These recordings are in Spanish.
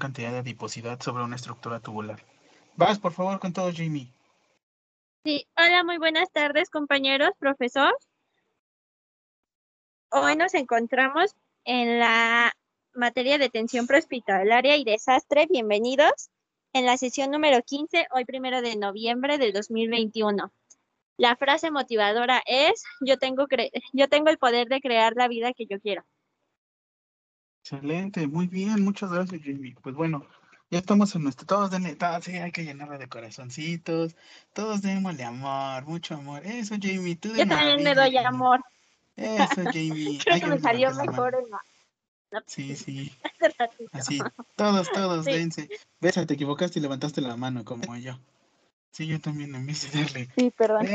cantidad de adiposidad sobre una estructura tubular. Vas, por favor, con todo, Jamie. Sí, hola, muy buenas tardes, compañeros, profesor. Hoy nos encontramos en la materia de tensión prehospitalaria y desastre. Bienvenidos en la sesión número 15, hoy primero de noviembre del 2021. La frase motivadora es, yo tengo, yo tengo el poder de crear la vida que yo quiero. Excelente, muy bien, muchas gracias, Jamie. Pues bueno, ya estamos en nuestro, todos denle, todos, sí, hay que llenarla de corazoncitos, todos démosle amor, mucho amor. Eso, Jamie, tú de Yo también le doy amor. Eso, Jamie. Creo que me salió mejor en la... Sí, sí. Así, todos, todos, sí. dense. Ves, te equivocaste y levantaste la mano como yo. Sí, yo también en vez de darle. Sí, perdón.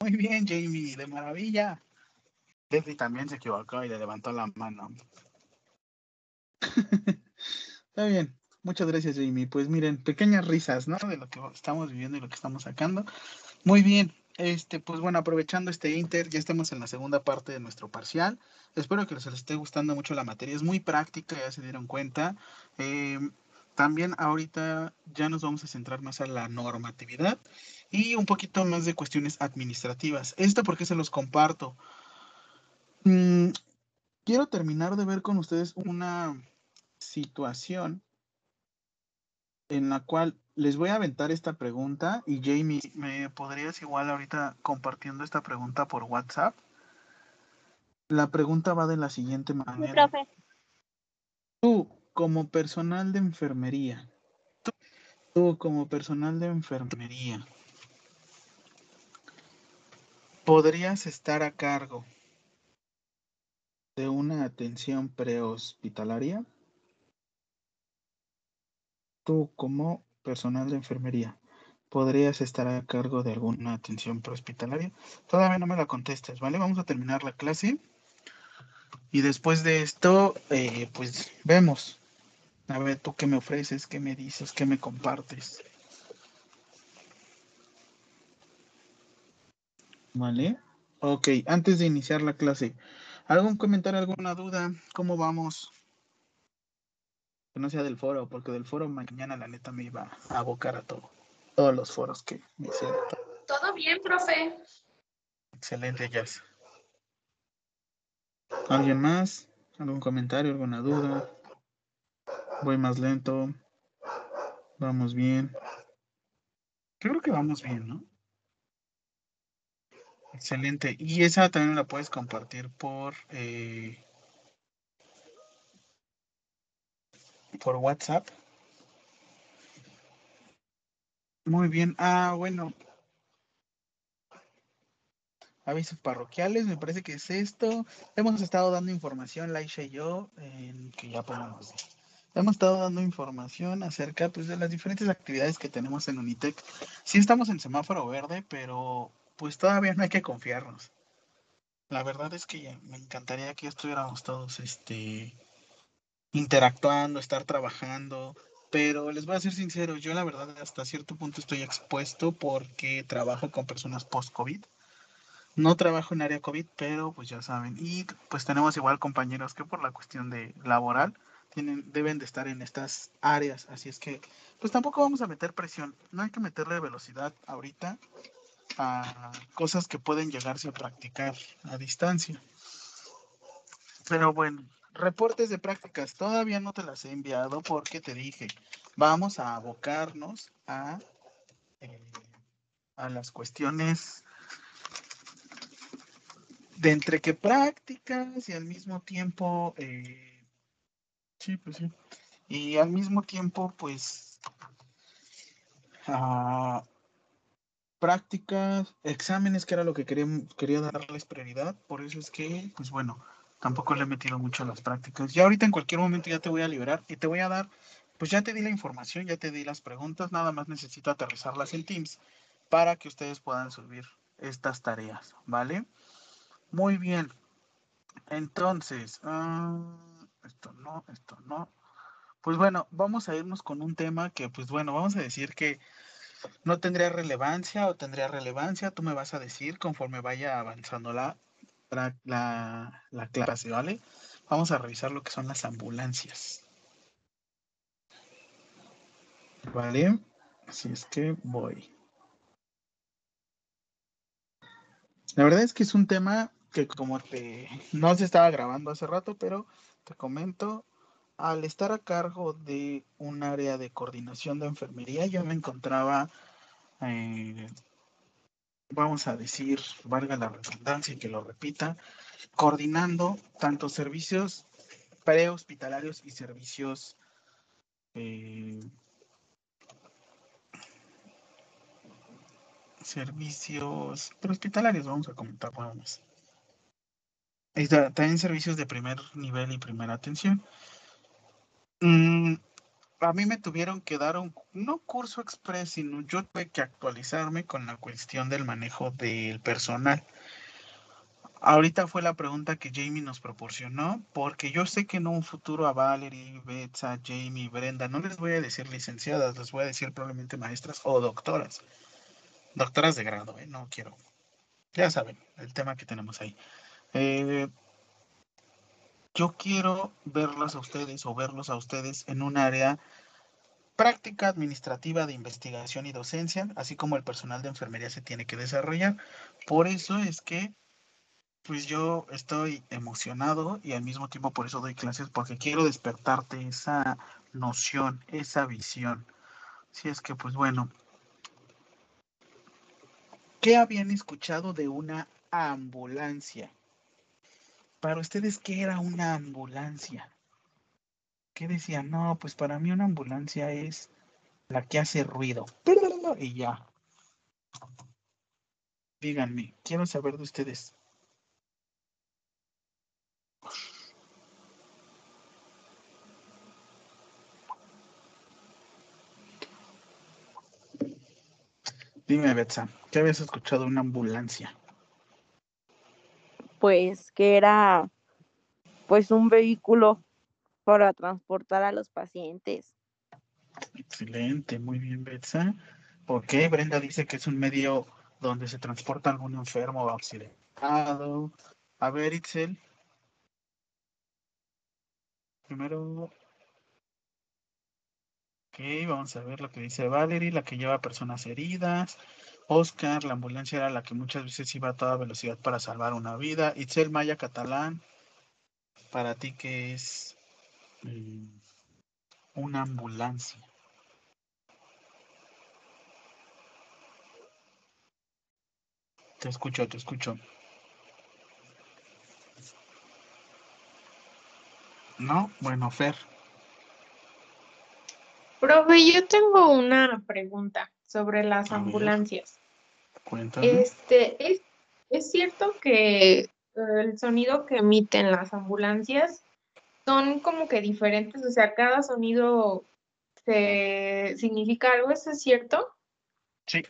Muy bien, Jamie, de maravilla. Leslie también se equivocó y le levantó la mano. Está bien. Muchas gracias, Jamie. Pues miren, pequeñas risas, ¿no? De lo que estamos viviendo y lo que estamos sacando. Muy bien. Este, pues bueno, aprovechando este Inter, ya estamos en la segunda parte de nuestro parcial. Espero que les esté gustando mucho la materia. Es muy práctica, ya se dieron cuenta. Eh, también ahorita ya nos vamos a centrar más a la normatividad y un poquito más de cuestiones administrativas. Esto porque se los comparto. Mm, quiero terminar de ver con ustedes una situación en la cual les voy a aventar esta pregunta y Jamie, ¿me podrías igual ahorita compartiendo esta pregunta por WhatsApp? La pregunta va de la siguiente manera. Tú, como personal de enfermería, tú, tú como personal de enfermería, ¿podrías estar a cargo de una atención prehospitalaria? Tú como personal de enfermería, ¿podrías estar a cargo de alguna atención prehospitalaria? Todavía no me la contestes, ¿vale? Vamos a terminar la clase. Y después de esto, eh, pues vemos. A ver, tú qué me ofreces, qué me dices, qué me compartes. ¿Vale? Ok, antes de iniciar la clase, ¿algún comentario, alguna duda? ¿Cómo vamos? Que no sea del foro, porque del foro mañana la neta me iba a abocar a todo, todos los foros que me hicieron. Todo bien, profe. Excelente, Jazz. ¿Alguien más? ¿Algún comentario, alguna duda? Voy más lento. Vamos bien. Creo que vamos bien, ¿no? Excelente. Y esa también la puedes compartir por eh, por WhatsApp. Muy bien. Ah, bueno. Avisos parroquiales, me parece que es esto. Hemos estado dando información, Laisha y yo, en que ya podemos Hemos estado dando información acerca pues, de las diferentes actividades que tenemos en Unitec. Sí estamos en semáforo verde, pero pues todavía no hay que confiarnos. La verdad es que me encantaría que estuviéramos todos este, interactuando, estar trabajando, pero les voy a ser sincero, yo la verdad hasta cierto punto estoy expuesto porque trabajo con personas post-COVID. No trabajo en área COVID, pero pues ya saben. Y pues tenemos igual compañeros que por la cuestión de laboral tienen, deben de estar en estas áreas. Así es que pues tampoco vamos a meter presión. No hay que meterle velocidad ahorita a cosas que pueden llegarse a practicar a distancia. Pero bueno, reportes de prácticas todavía no te las he enviado porque te dije, vamos a abocarnos a, eh, a las cuestiones de entre que prácticas y al mismo tiempo, eh, sí, pues sí, y al mismo tiempo, pues, prácticas, exámenes, que era lo que quería, quería darles prioridad, por eso es que, pues bueno, tampoco le he metido mucho a las prácticas. Ya ahorita en cualquier momento ya te voy a liberar y te voy a dar, pues ya te di la información, ya te di las preguntas, nada más necesito aterrizarlas en Teams para que ustedes puedan subir estas tareas, ¿vale? Muy bien. Entonces, ah, esto no, esto no. Pues bueno, vamos a irnos con un tema que, pues bueno, vamos a decir que no tendría relevancia o tendría relevancia. Tú me vas a decir conforme vaya avanzando la, la, clase, ¿vale? Vamos a revisar lo que son las ambulancias. Vale, así es que voy. La verdad es que es un tema que como te no se estaba grabando hace rato, pero te comento, al estar a cargo de un área de coordinación de enfermería, yo me encontraba, eh, vamos a decir, valga la redundancia y que lo repita, coordinando tanto servicios prehospitalarios y servicios eh, servicios prehospitalarios, vamos a comentar nada más. También servicios de primer nivel y primera atención. Mm, a mí me tuvieron que dar un, no curso express, sino yo tuve que actualizarme con la cuestión del manejo del personal. Ahorita fue la pregunta que Jamie nos proporcionó, porque yo sé que en un futuro a Valerie, Betsa, Jamie, Brenda, no les voy a decir licenciadas, les voy a decir probablemente maestras o doctoras. Doctoras de grado, ¿eh? no quiero. Ya saben, el tema que tenemos ahí. Eh, yo quiero verlas a ustedes o verlos a ustedes en un área práctica administrativa de investigación y docencia, así como el personal de enfermería se tiene que desarrollar. Por eso es que, pues yo estoy emocionado y al mismo tiempo por eso doy clases, porque quiero despertarte esa noción, esa visión. Si es que, pues bueno, ¿qué habían escuchado de una ambulancia? Para ustedes, ¿qué era una ambulancia? ¿Qué decían? No, pues para mí una ambulancia es la que hace ruido. Y ya. Díganme, quiero saber de ustedes. Dime, Betsa, ¿qué habías escuchado de una ambulancia? pues que era pues un vehículo para transportar a los pacientes. Excelente, muy bien, Betsa. Ok, Brenda dice que es un medio donde se transporta algún enfermo o accidentado. A ver, Itzel. Primero. Ok, vamos a ver lo que dice Valerie, la que lleva personas heridas. Oscar, la ambulancia era la que muchas veces iba a toda velocidad para salvar una vida. Itzel Maya Catalán, para ti que es mm, una ambulancia. Te escucho, te escucho. No, bueno, Fer. Profe, yo tengo una pregunta sobre las ambulancias. Cuéntame. Este, ¿es, ¿es cierto que el sonido que emiten las ambulancias son como que diferentes? O sea, cada sonido se significa algo, ¿eso es cierto? Sí.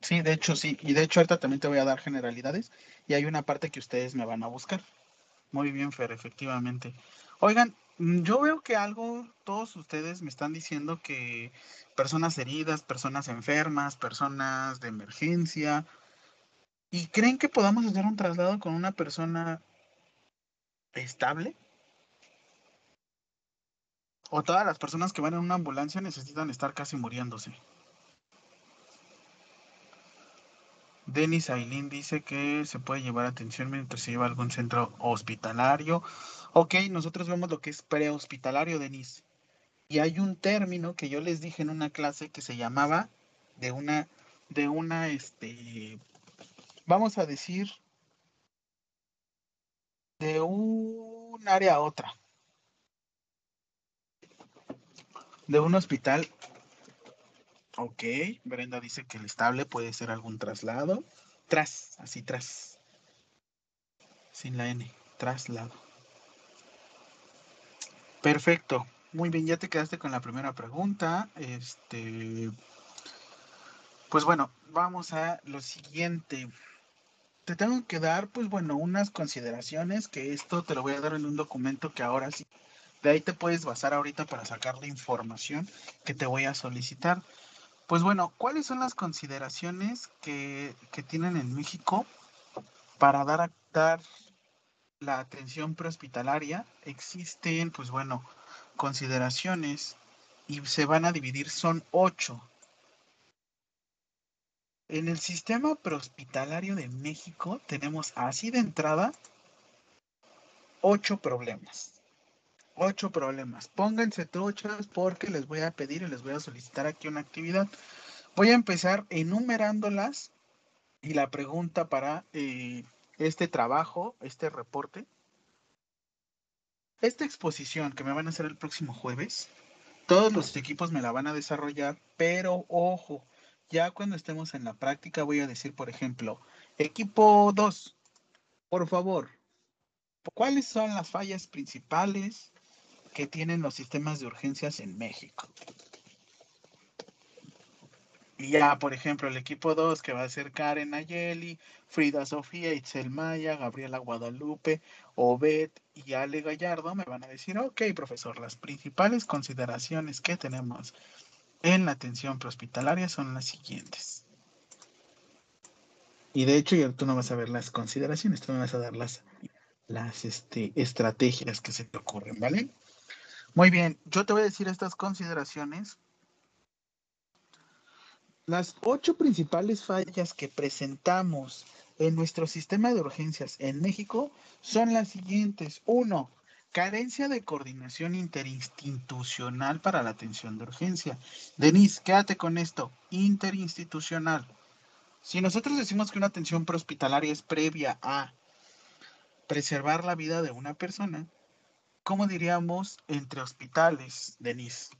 Sí, de hecho sí. Y de hecho ahorita también te voy a dar generalidades y hay una parte que ustedes me van a buscar. Muy bien, Fer, efectivamente. Oigan, Mm, yo veo que algo, todos ustedes me están diciendo que personas heridas, personas enfermas, personas de emergencia, ¿y creen que podamos hacer un traslado con una persona estable? ¿O todas las personas que van en una ambulancia necesitan estar casi muriéndose? Denis Ailín dice que se puede llevar atención mientras se lleva a algún centro hospitalario. Ok, nosotros vemos lo que es prehospitalario, Denis. Y hay un término que yo les dije en una clase que se llamaba de una, de una, este, vamos a decir, de un área a otra. De un hospital Ok, Brenda dice que el estable puede ser algún traslado. Tras, así tras. Sin la N, traslado. Perfecto. Muy bien, ya te quedaste con la primera pregunta. Este. Pues bueno, vamos a lo siguiente. Te tengo que dar, pues bueno, unas consideraciones que esto te lo voy a dar en un documento que ahora sí. De ahí te puedes basar ahorita para sacar la información que te voy a solicitar. Pues bueno, ¿cuáles son las consideraciones que, tienen en México para dar, a, dar la atención prehospitalaria? Existen, pues bueno, consideraciones y se van a dividir, son ocho. En el sistema prehospitalario de México tenemos así de entrada ocho problemas. Ocho problemas. Pónganse truchas porque les voy a pedir y les voy a solicitar aquí una actividad. Voy a empezar enumerándolas y la pregunta para eh, este trabajo, este reporte, esta exposición que me van a hacer el próximo jueves, todos los equipos me la van a desarrollar, pero ojo, ya cuando estemos en la práctica voy a decir, por ejemplo, equipo 2, por favor, ¿cuáles son las fallas principales que tienen los sistemas de urgencias en México? Y ya, por ejemplo, el equipo 2 que va a ser Karen Ayeli, Frida Sofía, Itzel Maya, Gabriela Guadalupe, Obed y Ale Gallardo me van a decir, ok, profesor, las principales consideraciones que tenemos en la atención prehospitalaria son las siguientes. Y de hecho, ya tú no vas a ver las consideraciones, tú me vas a dar las, las este, estrategias que se te ocurren, ¿vale? Muy bien, yo te voy a decir estas consideraciones las ocho principales fallas que presentamos en nuestro sistema de urgencias en México son las siguientes. Uno, carencia de coordinación interinstitucional para la atención de urgencia. Denise, quédate con esto, interinstitucional. Si nosotros decimos que una atención prehospitalaria es previa a preservar la vida de una persona, ¿cómo diríamos entre hospitales, Denise?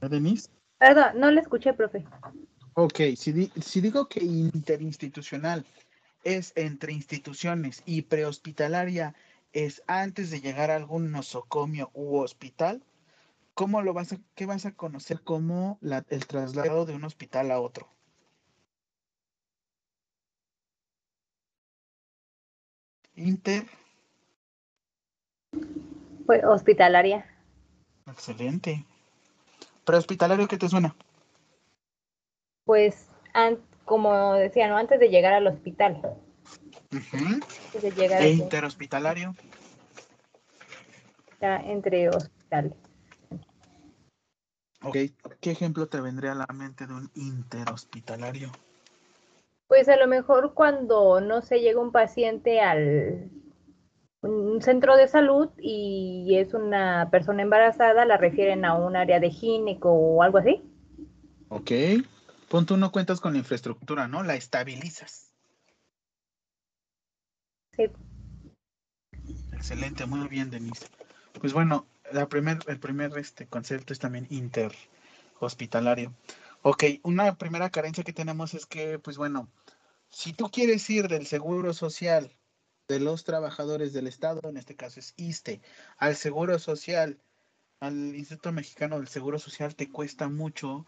Denise? Perdón, no le escuché, profe. Ok, si, si digo que interinstitucional es entre instituciones y prehospitalaria es antes de llegar a algún nosocomio u hospital, ¿cómo lo vas a, qué vas a conocer como la, el traslado de un hospital a otro? Inter. Pues hospitalaria. Excelente. ¿Prehospitalario qué te suena? Pues, como decía, ¿no? Antes de llegar al hospital. Antes de llegar ¿E interhospitalario? Ya, entre hospitales. Ok, ¿qué ejemplo te vendría a la mente de un interhospitalario? Pues a lo mejor cuando no se llega un paciente al un centro de salud y es una persona embarazada, la refieren a un área de gineco o algo así. Ok. Punto uno, cuentas con la infraestructura, ¿no? La estabilizas. Sí. Excelente, muy bien, Denise. Pues bueno, la primer, el primer este, concepto es también interhospitalario. Ok, una primera carencia que tenemos es que, pues bueno, si tú quieres ir del seguro social de los trabajadores del Estado, en este caso es ISTE, al Seguro Social, al Instituto Mexicano del Seguro Social, te cuesta mucho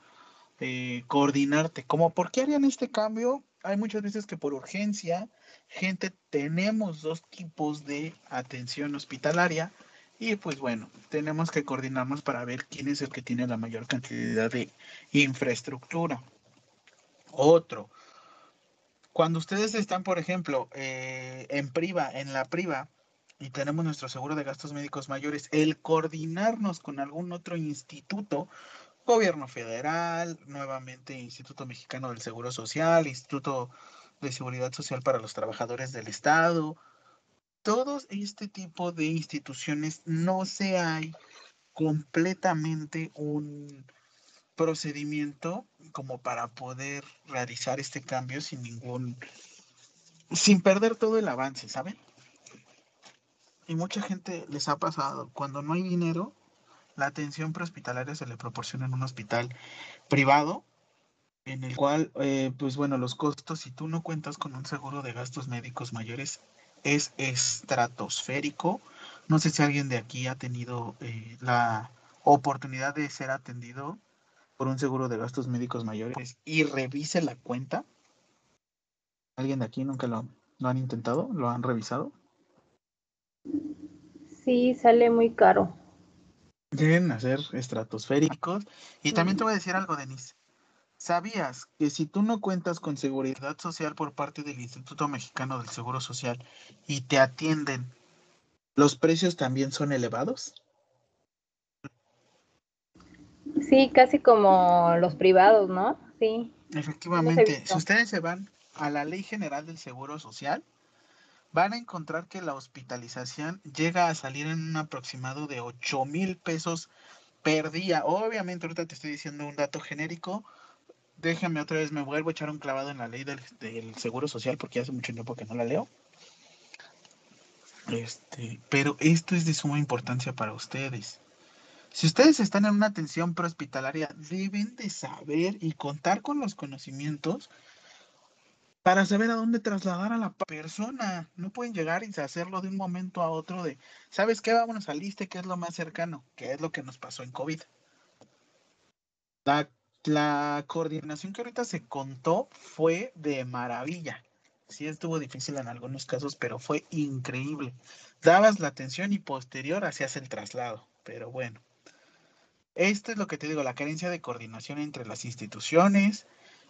eh, coordinarte. Como por qué harían este cambio? Hay muchas veces que por urgencia, gente, tenemos dos tipos de atención hospitalaria y pues bueno, tenemos que coordinarnos para ver quién es el que tiene la mayor cantidad de infraestructura. Otro, cuando ustedes están, por ejemplo, eh, en priva, en la priva, y tenemos nuestro seguro de gastos médicos mayores, el coordinarnos con algún otro instituto, gobierno federal, nuevamente Instituto Mexicano del Seguro Social, Instituto de Seguridad Social para los Trabajadores del Estado, todos este tipo de instituciones no se hay completamente un procedimiento como para poder realizar este cambio sin ningún, sin perder todo el avance, ¿saben? Y mucha gente les ha pasado, cuando no hay dinero, la atención prehospitalaria se le proporciona en un hospital privado, en el cual, eh, pues bueno, los costos, si tú no cuentas con un seguro de gastos médicos mayores, es estratosférico. No sé si alguien de aquí ha tenido eh, la oportunidad de ser atendido por un seguro de gastos médicos mayores y revise la cuenta. ¿Alguien de aquí nunca lo, lo han intentado? ¿Lo han revisado? Sí, sale muy caro. Llegan a ser estratosféricos. Y también te voy a decir algo, Denise. ¿Sabías que si tú no cuentas con seguridad social por parte del Instituto Mexicano del Seguro Social y te atienden, los precios también son elevados? Sí, casi como los privados, ¿no? Sí. Efectivamente, si ustedes se van a la Ley General del Seguro Social, van a encontrar que la hospitalización llega a salir en un aproximado de 8 mil pesos per día. Obviamente, ahorita te estoy diciendo un dato genérico. Déjame otra vez, me vuelvo a echar un clavado en la ley del, del Seguro Social porque hace mucho tiempo que no la leo. Este, pero esto es de suma importancia para ustedes. Si ustedes están en una atención prehospitalaria, deben de saber y contar con los conocimientos para saber a dónde trasladar a la persona. No pueden llegar y hacerlo de un momento a otro de, ¿sabes qué? Vámonos al ISTE, que es lo más cercano, que es lo que nos pasó en COVID. La, la coordinación que ahorita se contó fue de maravilla. Sí estuvo difícil en algunos casos, pero fue increíble. Dabas la atención y posterior hacías el traslado, pero bueno. Esto es lo que te digo, la carencia de coordinación entre las instituciones,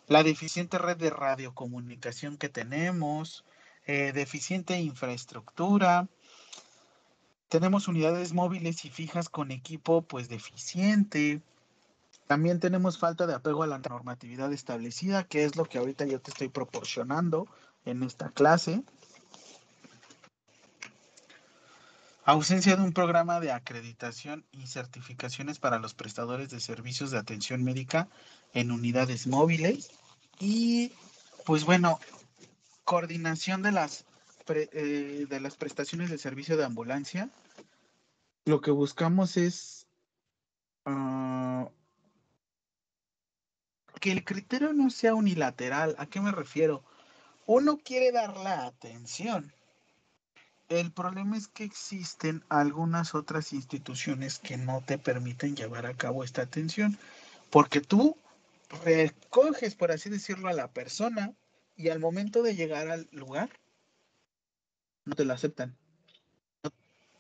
la deficiente red de radiocomunicación que tenemos, eh, deficiente infraestructura. Tenemos unidades móviles y fijas con equipo pues deficiente. También tenemos falta de apego a la normatividad establecida, que es lo que ahorita yo te estoy proporcionando en esta clase. Ausencia de un programa de acreditación y certificaciones para los prestadores de servicios de atención médica en unidades móviles. Y pues bueno, coordinación de las, eh, de las prestaciones de servicio de ambulancia. Lo que buscamos es uh, que el criterio no sea unilateral. ¿A qué me refiero? Uno quiere dar la atención el problema es que existen algunas otras instituciones que no te permiten llevar a cabo esta atención, porque tú recoges, por así decirlo, a la persona y al momento de llegar al lugar, no te lo aceptan.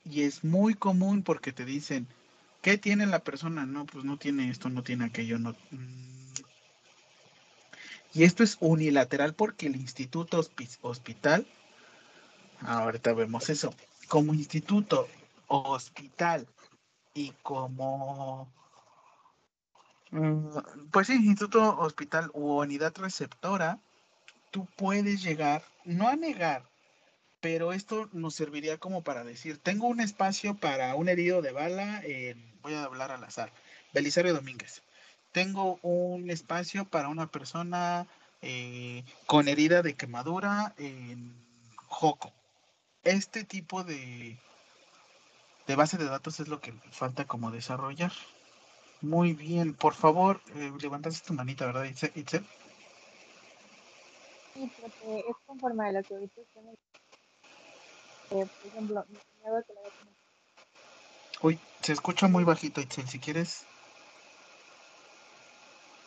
Y es muy común porque te dicen, ¿qué tiene la persona? No, pues no tiene esto, no tiene aquello, no. Y esto es unilateral porque el instituto hospital Ahorita vemos eso. Como instituto, hospital y como... Mm, pues sí, instituto, hospital u unidad receptora, tú puedes llegar, no a negar, pero esto nos serviría como para decir, tengo un espacio para un herido de bala, en, voy a hablar al azar, Belisario Domínguez. Tengo un espacio para una persona eh, con herida de quemadura en Joco este tipo de, de base de datos es lo que falta como desarrollar. Muy bien, por favor, eh, levantaste tu manita, ¿verdad, Itzel? Sí, porque es conforme a lo que ahorita eh, por ejemplo, Uy, se escucha muy bajito, Itzel, si quieres.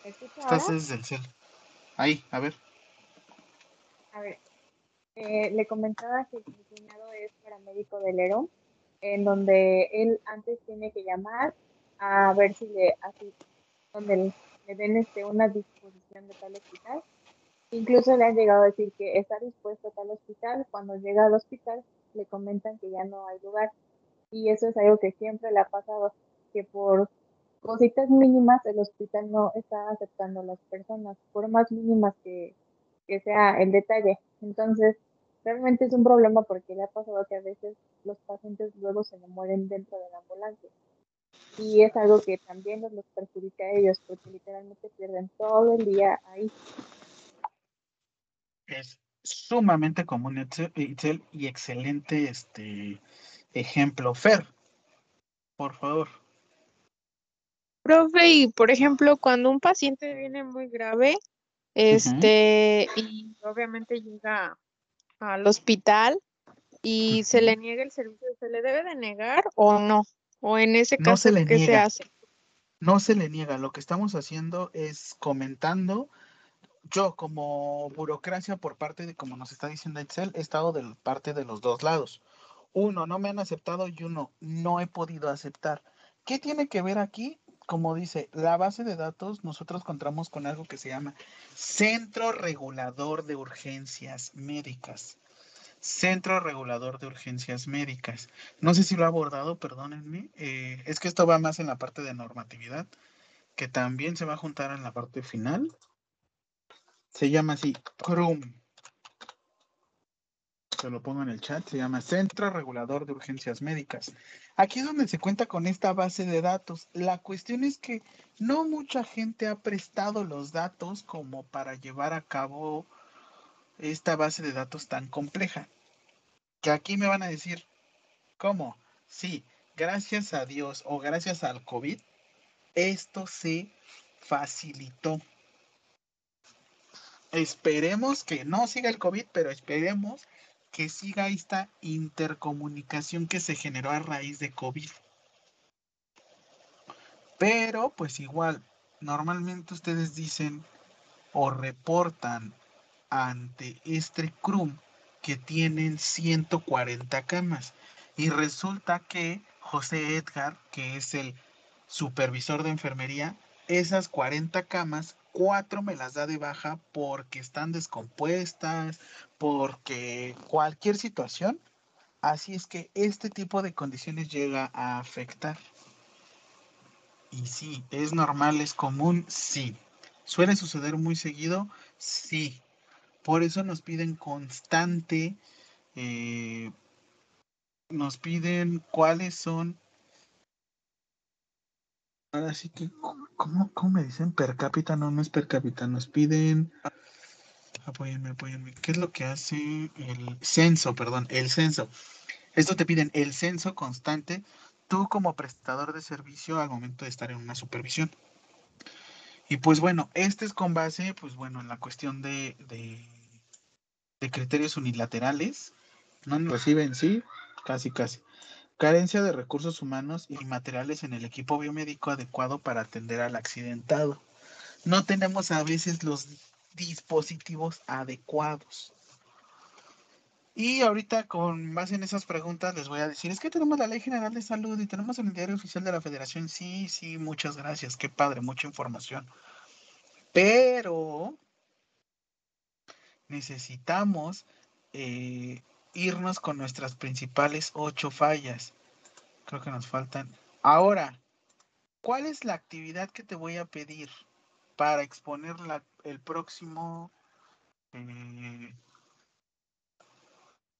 Estás desde el cel. Ahí, a ver. A ver, eh, le comentaba que mi cuñado es paramédico del ERO, en donde él antes tiene que llamar a ver si le, así, donde le den este, una disposición de tal hospital. Incluso le han llegado a decir que está dispuesto a tal hospital. Cuando llega al hospital, le comentan que ya no hay lugar. Y eso es algo que siempre le ha pasado, que por cositas mínimas el hospital no está aceptando a las personas, por más mínimas que, que sea el detalle. Entonces, realmente es un problema porque le ha pasado que a veces los pacientes luego se le mueren dentro de la ambulancia. Y es algo que también los perjudica a ellos porque literalmente pierden todo el día ahí. Es sumamente común, Itzel, y excelente este ejemplo. Fer, por favor. Profe, y por ejemplo, cuando un paciente viene muy grave, este, y obviamente llega al hospital y se le niega el servicio, ¿se le debe de negar o no? O en ese caso, no se le ¿qué niega. se hace? No se le niega, lo que estamos haciendo es comentando. Yo como burocracia por parte de, como nos está diciendo Excel, he estado de parte de los dos lados. Uno, no me han aceptado y uno, no he podido aceptar. ¿Qué tiene que ver aquí? Como dice, la base de datos, nosotros contamos con algo que se llama Centro Regulador de Urgencias Médicas. Centro Regulador de Urgencias Médicas. No sé si lo ha abordado, perdónenme. Eh, es que esto va más en la parte de normatividad, que también se va a juntar en la parte final. Se llama así, CRUM. Se lo pongo en el chat, se llama Centro Regulador de Urgencias Médicas. Aquí es donde se cuenta con esta base de datos. La cuestión es que no mucha gente ha prestado los datos como para llevar a cabo esta base de datos tan compleja. Que aquí me van a decir, ¿cómo? Sí, gracias a Dios o gracias al COVID, esto se facilitó. Esperemos que no siga el COVID, pero esperemos que siga esta intercomunicación que se generó a raíz de COVID. Pero, pues igual, normalmente ustedes dicen o reportan ante este CRUM que tienen 140 camas. Y resulta que José Edgar, que es el supervisor de enfermería, esas 40 camas, cuatro me las da de baja porque están descompuestas, porque cualquier situación. Así es que este tipo de condiciones llega a afectar. Y sí, es normal, es común, sí. ¿Suele suceder muy seguido? Sí. Por eso nos piden constante, eh, nos piden cuáles son, ahora sí que, ¿cómo, ¿cómo, me dicen? Per cápita, no, no es per cápita, nos piden, apóyenme, apóyenme, ¿qué es lo que hace el censo, perdón, el censo? Esto te piden el censo constante, tú como prestador de servicio al momento de estar en una supervisión. Y pues bueno, este es con base, pues bueno, en la cuestión de, de de criterios unilaterales, no reciben, sí, casi, casi. Carencia de recursos humanos y materiales en el equipo biomédico adecuado para atender al accidentado. No tenemos a veces los dispositivos adecuados. Y ahorita con base en esas preguntas les voy a decir, es que tenemos la Ley General de Salud y tenemos el Diario Oficial de la Federación. Sí, sí, muchas gracias, qué padre, mucha información. Pero necesitamos eh, irnos con nuestras principales ocho fallas. Creo que nos faltan. Ahora, ¿cuál es la actividad que te voy a pedir para exponer el próximo, eh,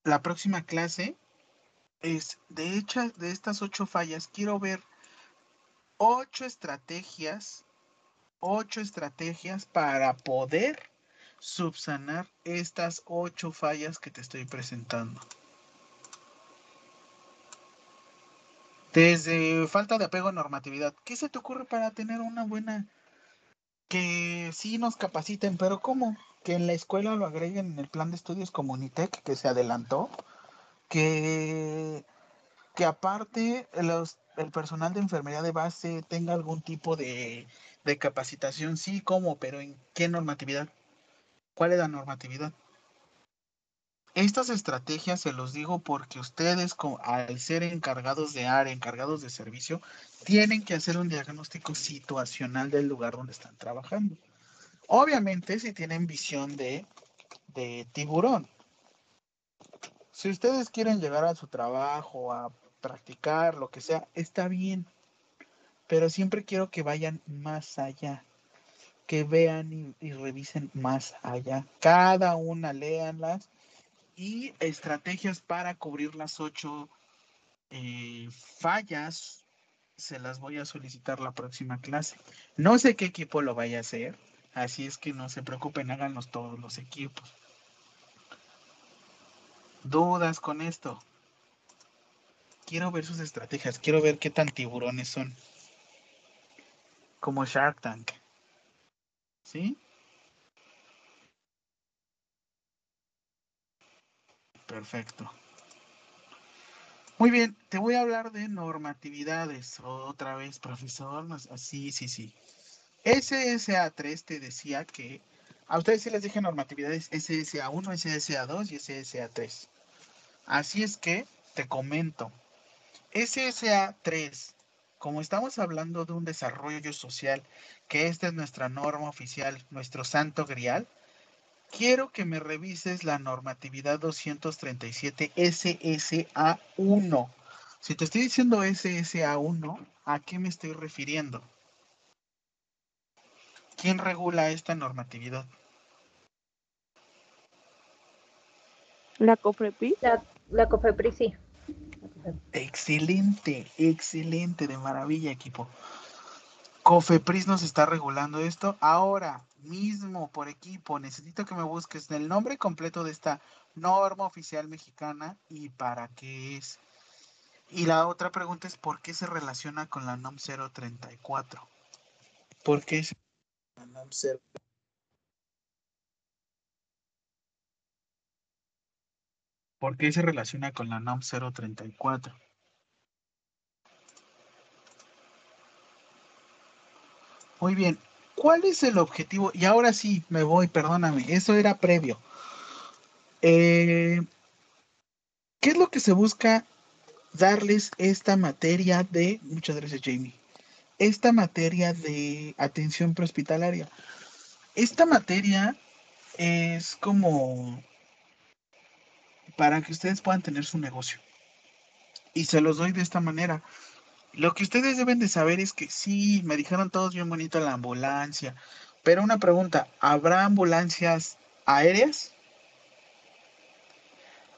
la próxima clase? Es, de hecho, de estas ocho fallas, quiero ver ocho estrategias, ocho estrategias para poder subsanar estas ocho fallas que te estoy presentando. Desde falta de apego a normatividad, ¿qué se te ocurre para tener una buena que sí nos capaciten, pero cómo? Que en la escuela lo agreguen en el plan de estudios Comunitec que se adelantó, que, que aparte los, el personal de enfermería de base tenga algún tipo de, de capacitación, sí, ¿cómo? Pero ¿en qué normatividad? ¿Cuál es la normatividad? Estas estrategias se los digo porque ustedes, al ser encargados de área, encargados de servicio, tienen que hacer un diagnóstico situacional del lugar donde están trabajando. Obviamente, si tienen visión de, de tiburón. Si ustedes quieren llegar a su trabajo, a practicar, lo que sea, está bien. Pero siempre quiero que vayan más allá que vean y, revisen más allá. Cada una, léanlas. Y estrategias para cubrir las ocho eh, fallas se las voy a solicitar la próxima clase. No sé qué equipo lo vaya a hacer, así es que no se preocupen, háganlos todos los equipos. ¿Dudas con esto? Quiero ver sus estrategias, quiero ver qué tan tiburones son. Como Shark Tank. ¿Sí? Perfecto. Muy bien, te voy a hablar de normatividades. Otra vez, profesor. Sí, sí, sí. SSA3 te decía que a ustedes sí les dije normatividades SSA1, SSA2 y SSA3. Así es que te comento. SSA 3, como estamos hablando de un desarrollo social, que esta es nuestra norma oficial, nuestro santo grial, quiero que me revises la normatividad 237 SSA1. Si te estoy diciendo SSA1, ¿a qué me estoy refiriendo? ¿Quién regula esta normatividad? La COFEPRIS. La, la COFEPRIS, sí. Excelente, excelente, de maravilla, equipo. Cofepris nos está regulando esto ahora mismo por equipo. Necesito que me busques el nombre completo de esta norma oficial mexicana y para qué es. Y la otra pregunta es por qué se relaciona con la NOM 034. ¿Por qué es la NOM 0? ¿Por qué se relaciona con la NOM 034? Muy bien. ¿Cuál es el objetivo? Y ahora sí, me voy, perdóname. Eso era previo. Eh, ¿Qué es lo que se busca darles esta materia de, muchas gracias Jamie, esta materia de atención prehospitalaria? Esta materia es como para que ustedes puedan tener su negocio. Y se los doy de esta manera. Lo que ustedes deben de saber es que sí, me dijeron todos bien bonito la ambulancia, pero una pregunta, ¿habrá ambulancias aéreas?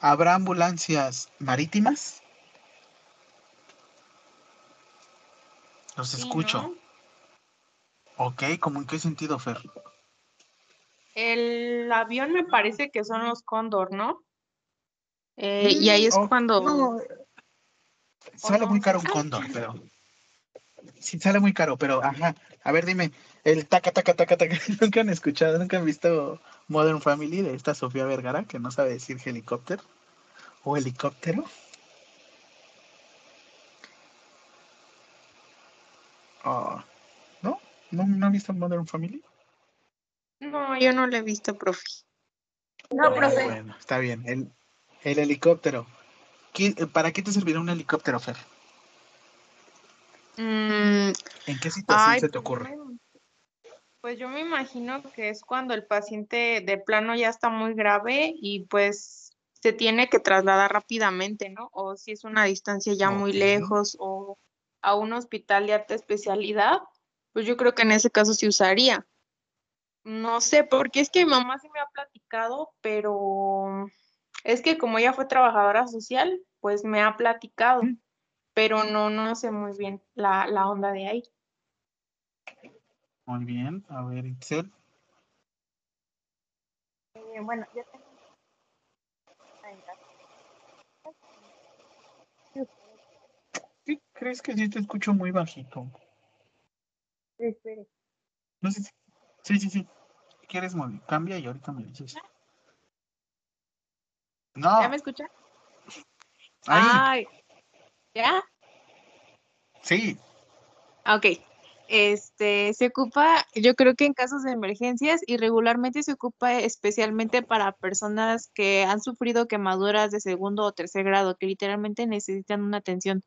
¿Habrá ambulancias marítimas? Los escucho. ¿no? Ok, ¿cómo en qué sentido, Fer? El avión me parece que son los cóndor, ¿no? Eh, y ahí es Oh, cuando... no, Sale muy caro un cóndor, pero. Sí, sale muy caro, pero ajá. A ver, dime, el taca, taca, taca, taca. Nunca han escuchado, nunca han visto Modern Family de esta Sofía Vergara, que no sabe decir helicóptero o helicóptero. Ah, ¿No? ¿No, no han visto Modern Family? No, yo no lo he visto, profe. No, Ah, profe. Bueno, está bien. El, el helicóptero. ¿Qué- ¿Para qué te servirá un helicóptero, Fer? Mm, ¿En qué situación ay, se te pues ocurre? me- Pues yo me imagino que es cuando el paciente de plano ya está muy grave y pues se tiene que trasladar rápidamente, ¿no? O si es una distancia ya muy lejos o a un hospital de alta especialidad, pues yo creo que en ese caso se usaría. No sé, porque es que mi mamá sí me ha platicado, pero es que como ella fue trabajadora social, pues me ha platicado, Mm. pero no, no sé muy bien la, la onda de ahí. Muy bien. A ver, Itzel. Eh, bueno, yo tengo ¿Qué crees que sí te escucho muy bajito? Espere. No sé si... Sí, sí, sí. ¿Quieres mover? Cambia y ahorita me dices. No, ¿Ya me escucha? ahí, Ay, ¿ya? sí. Ok. Este, se ocupa, yo creo que en casos de emergencias y regularmente se ocupa especialmente para personas que han sufrido quemaduras de segundo o tercer grado, que literalmente necesitan una atención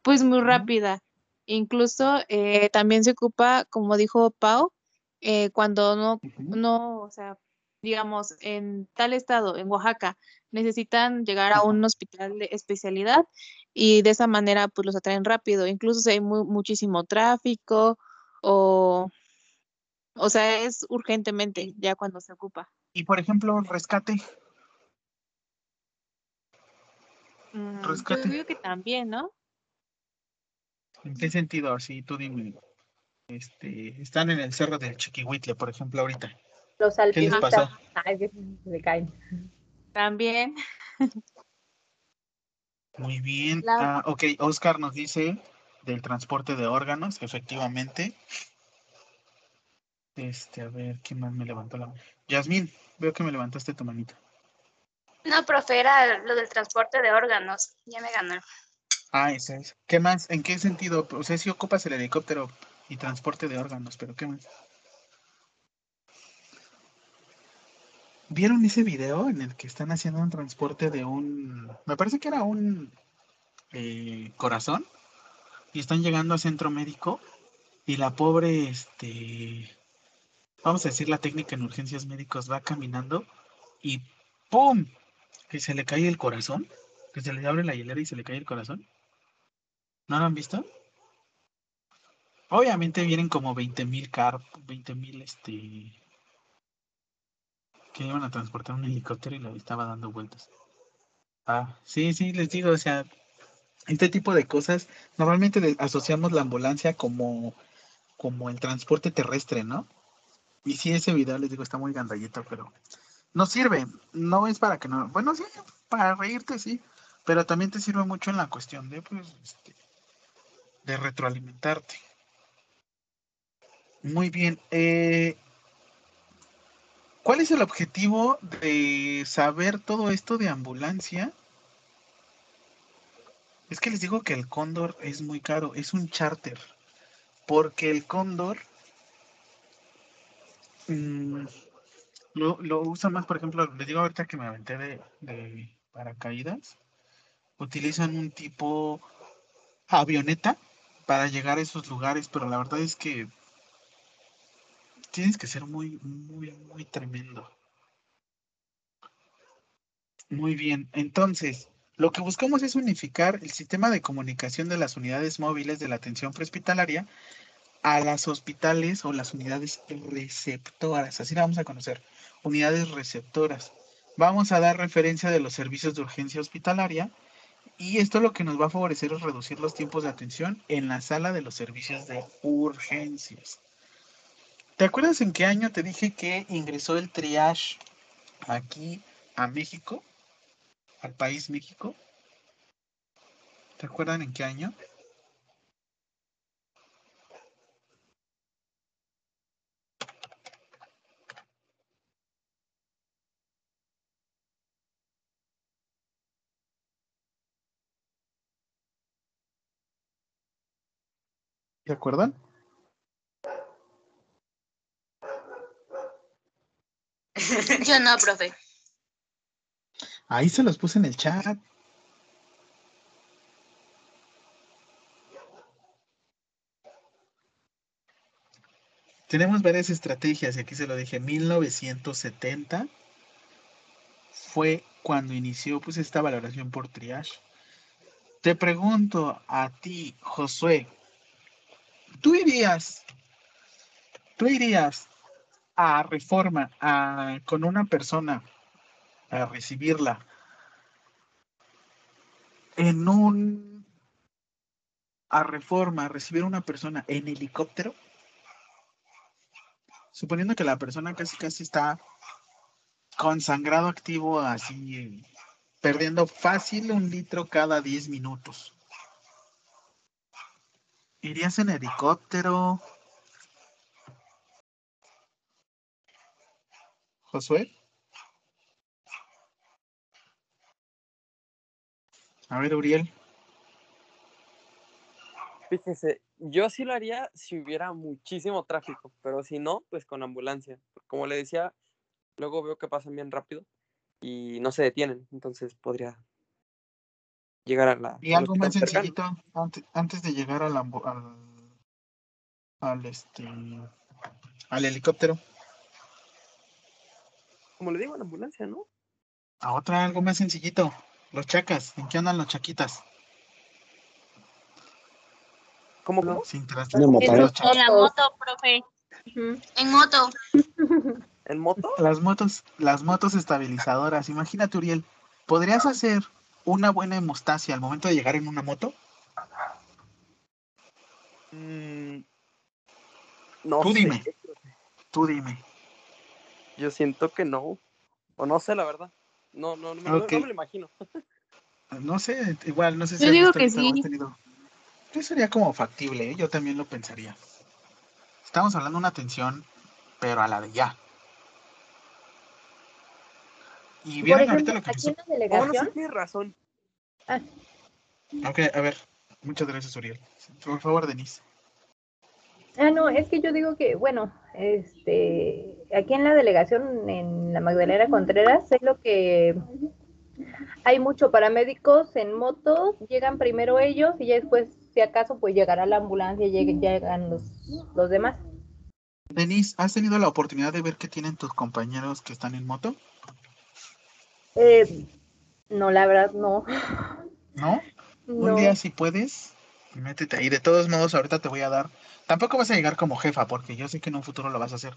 pues muy rápida. Incluso eh, también se ocupa, como dijo Pau, eh, cuando no, no, o sea, digamos, en tal estado, en Oaxaca, necesitan llegar a un hospital de especialidad y de esa manera pues los atraen rápido, incluso si hay mu- muchísimo tráfico o, o sea, es urgentemente ya cuando se ocupa. Y por ejemplo, rescate. Mm, yo Rescate. digo que también, ¿no? ¿En qué sentido? Así, tú dime. Este, están en el cerro del Chiquihuitle, por ejemplo, ahorita. Los ¿Qué les alpinistas. pasó? Ay, que se le caen. También. Muy bien. La- Ah, ok, Oscar nos dice del transporte de órganos, efectivamente. Este, a ver, ¿quién más me levantó la mano? Yasmín, veo que me levantaste tu manita. No, profe, era lo del transporte de órganos. Ya me ganó. Ah, ese es. ¿Qué más? ¿En qué sentido? O sea, si ocupas el helicóptero y transporte de órganos, pero ¿qué más? ¿Vieron ese video en el que están haciendo un transporte de un... Me parece que era un eh, corazón y están llegando a centro médico y la pobre, este, vamos a decir, la técnica en urgencias médicos va caminando y ¡pum! que se le cae el corazón, que se le abre la hielera y se le cae el corazón. ¿No lo han visto? Obviamente vienen como 20 mil car, 20 mil este que iban a transportar un helicóptero y lo estaba dando vueltas. Ah, sí, sí, les digo, o sea, este tipo de cosas, normalmente asociamos la ambulancia como, como el transporte terrestre, ¿no? Y sí, ese video, les digo, está muy gandallito, pero no sirve, no es para que no, bueno, sí, para reírte, sí, pero también te sirve mucho en la cuestión de, pues, este, de retroalimentarte. Muy bien. Eh, ¿Cuál es el objetivo de saber todo esto de ambulancia? Es que les digo que el cóndor es muy caro, es un charter, porque el cóndor mm, lo, usa más, por ejemplo, les digo ahorita que me aventé de, de paracaídas, utilizan un tipo avioneta para llegar a esos lugares, pero la verdad es que tienes que ser muy, muy, muy tremendo. Muy bien, entonces, lo que buscamos es unificar el sistema de comunicación de las unidades móviles de la atención prehospitalaria a las hospitales o las unidades receptoras, así la vamos a conocer, unidades receptoras. Vamos a dar referencia de los servicios de urgencia hospitalaria y esto lo que nos va a favorecer es reducir los tiempos de atención en la sala de los servicios de urgencias. ¿Te acuerdas en qué año te dije que ingresó el triage aquí a México? Al país México. ¿Te acuerdan en qué año? ¿Te acuerdan? Yo no, profe. Ahí se los puse en el chat. Tenemos varias estrategias y aquí se lo dije, 1970 fue cuando inició pues esta valoración por triage. Te pregunto a ti, Josué, ¿tú irías, tú irías a reforma con una persona a recibirla. En un a reforma a recibir una persona en helicóptero. Suponiendo que la persona casi casi está con sangrado activo así perdiendo fácil un litro cada 10 minutos. Irías en helicóptero Josué. A ver, Uriel. Fíjese, yo sí lo haría si hubiera muchísimo tráfico, pero si no, pues con ambulancia. Como le decía, luego veo que pasan bien rápido y no se detienen, entonces podría llegar a la. Y algo más sencillito antes, antes, de llegar al, al, al, este, al helicóptero como le digo, la ambulancia, ¿no? A otra, algo más sencillito. Los chacas, ¿en qué andan los chaquitas? ¿Cómo, cómo? Sin En la moto, profe. En moto. ¿En moto? Las motos, las motos estabilizadoras. Imagínate, Uriel, ¿podrías hacer una buena hemostasia al momento de llegar en una moto? Mm, no Tú dime. Tú dime. Yo siento que no. O no sé, la verdad. No, no, no, no, me lo imagino. no sé, igual, no sé si yo digo que sí. tenido. Yo sería como factible, ¿eh? yo también lo pensaría. Estamos hablando de una atención, pero a la de ya. Y bien, ahorita lo que aquí en la delegación. tienes razón. Ah. Ok, a ver. Muchas gracias, Uriel. Por favor, Denise. Ah, no, es que yo digo que, bueno, este, aquí en la delegación, en la Magdalena Contreras, es lo que hay muchos paramédicos en motos, llegan primero ellos y ya después, si acaso, pues llegará la ambulancia y llegan los, los demás. Denise, ¿has tenido la oportunidad de ver qué tienen tus compañeros que están en moto? Eh, no, la verdad, no. ¿No? Un No. día si puedes, métete ahí. De todos modos, ahorita te voy a dar. Tampoco vas a llegar como jefa, porque yo sé que en un futuro lo vas a hacer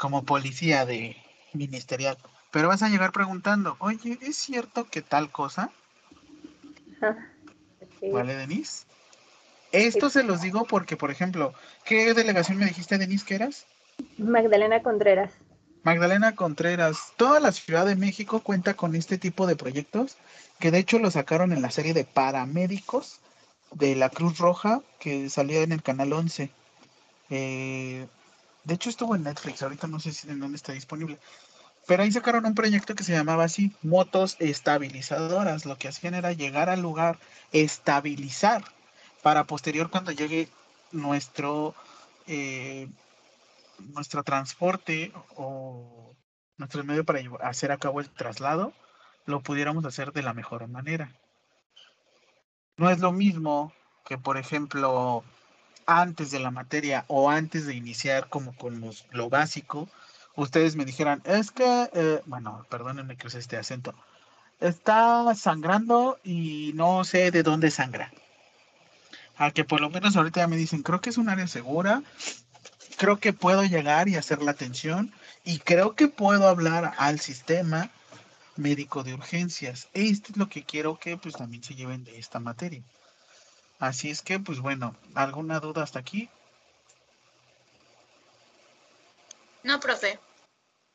como policía de ministerial. Pero vas a llegar preguntando, oye, ¿es cierto que tal cosa? ¿Vale, Denise? Esto se los digo porque, por ejemplo, ¿qué delegación me dijiste, Denise, que eras? Magdalena Contreras. Magdalena Contreras, toda la Ciudad de México cuenta con este tipo de proyectos, que de hecho lo sacaron en la serie de paramédicos de la Cruz Roja que salía en el canal 11. Eh, de hecho estuvo en Netflix, ahorita no sé si en dónde está disponible. Pero ahí sacaron un proyecto que se llamaba así, motos estabilizadoras. Lo que hacían era llegar al lugar, estabilizar, para posterior cuando llegue nuestro eh, nuestro transporte o nuestro medio para hacer a cabo el traslado, lo pudiéramos hacer de la mejor manera. No es lo mismo que, por ejemplo, antes de la materia o antes de iniciar como con lo básico, ustedes me dijeran, es que, eh, bueno, perdónenme que use este acento, está sangrando y no sé de dónde sangra. A que por lo menos ahorita ya me dicen, creo que es un área segura, creo que puedo llegar y hacer la atención y creo que puedo hablar al sistema médico de urgencias. Esto es lo que quiero que pues también se lleven de esta materia. Así es que pues bueno, ¿alguna duda hasta aquí? No, profe.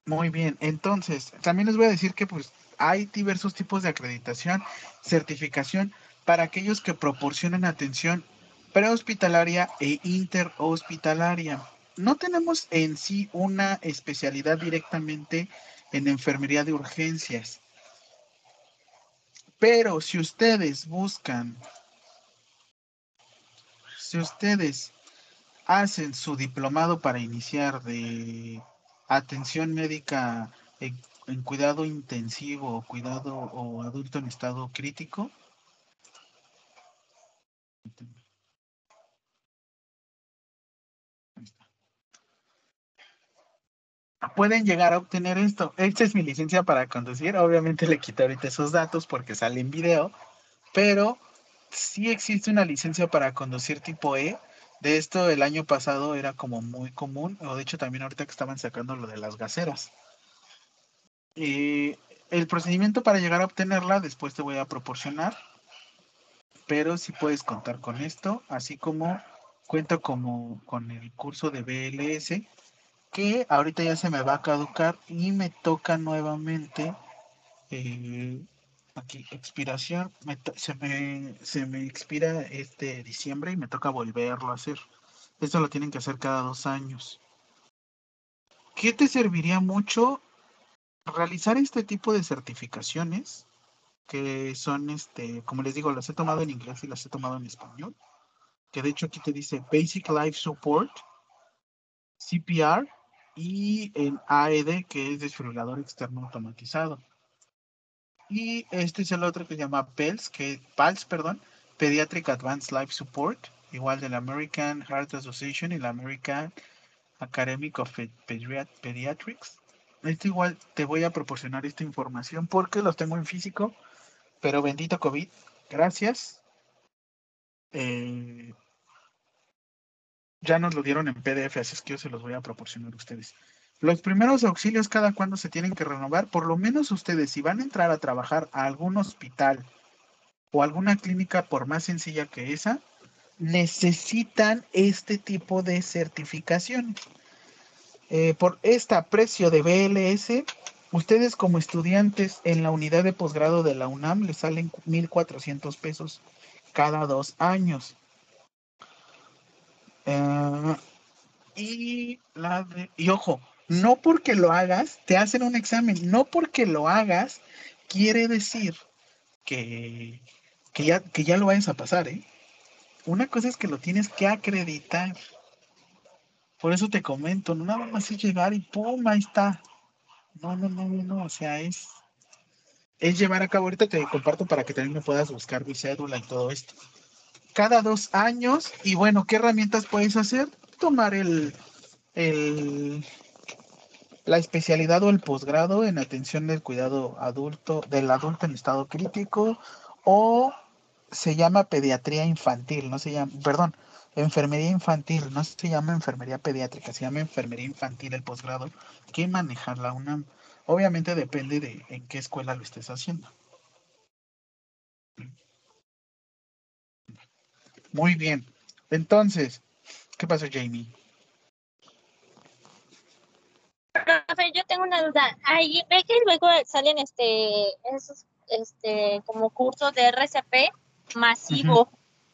Muy bien, entonces también les voy a decir que pues hay diversos tipos de acreditación, certificación para aquellos que proporcionan atención prehospitalaria e interhospitalaria. No tenemos en sí una especialidad directamente en enfermería de urgencias. Pero si ustedes buscan, si ustedes hacen su diplomado para iniciar de atención médica en, cuidado intensivo, cuidado o adulto en estado crítico. Pueden llegar a obtener esto. Esta es mi licencia para conducir. Obviamente le quito ahorita esos datos porque sale en video, pero sí existe una licencia para conducir tipo E. De esto el año pasado era como muy común, o de hecho también ahorita que estaban sacando lo de las gaseras. Eh, el procedimiento para llegar a obtenerla después te voy a proporcionar, pero si puedes contar con esto, así como cuento como con el curso de BLS, que ahorita ya se me va a caducar y me toca nuevamente eh, aquí expiración se me se me expira este diciembre y me toca volverlo a hacer. Esto lo tienen que hacer cada dos años. ¿qué te serviría mucho realizar este tipo de certificaciones que son este como les digo las he tomado en inglés y las he tomado en español que de hecho aquí te dice Basic Life Support CPR y en AED que es desfibrilador externo automatizado y este es el otro que se llama PELS, que PALS, perdón, Pediatric Advanced Life Support, igual de la American Heart Association y la American Academic of Pe- Pediat- Pediatrics. Este igual te voy a proporcionar esta información porque los tengo en físico, pero bendito COVID, gracias. Eh, ya nos lo dieron en PDF, así es que yo se los voy a proporcionar a ustedes. Los primeros auxilios cada cuando se tienen que renovar, por lo menos ustedes si van a entrar a trabajar a algún hospital o alguna clínica, por más sencilla que esa, necesitan este tipo de certificación. Eh, por este precio de BLS, ustedes como estudiantes en la unidad de posgrado de la UNAM les salen 1.400 pesos cada dos años. Eh, y, la de- y ojo, no porque lo hagas, te hacen un examen, no porque lo hagas, quiere decir que, que, ya, que ya lo vayas a pasar, ¿eh? Una cosa es que lo tienes que acreditar. Por eso te comento, no nada más es llegar y ¡pum! Ahí está. No, no, no, no, no, o sea, es, es llevar a cabo, ahorita te comparto para que también me puedas buscar mi cédula y todo esto. Cada dos años, y bueno, ¿qué herramientas puedes hacer? Tomar el, el la especialidad o el posgrado en atención del cuidado adulto, del adulto en estado crítico, o se llama pediatría infantil, no se llama, perdón, enfermería infantil, no se llama enfermería pediátrica, se llama enfermería infantil el posgrado, que manejarla una, obviamente depende de en qué escuela lo estés haciendo. Muy bien. Entonces, ¿qué pasó, Jamie? Profe, yo tengo una duda. Ahí ve que luego salen este esos este como cursos de RCP masivo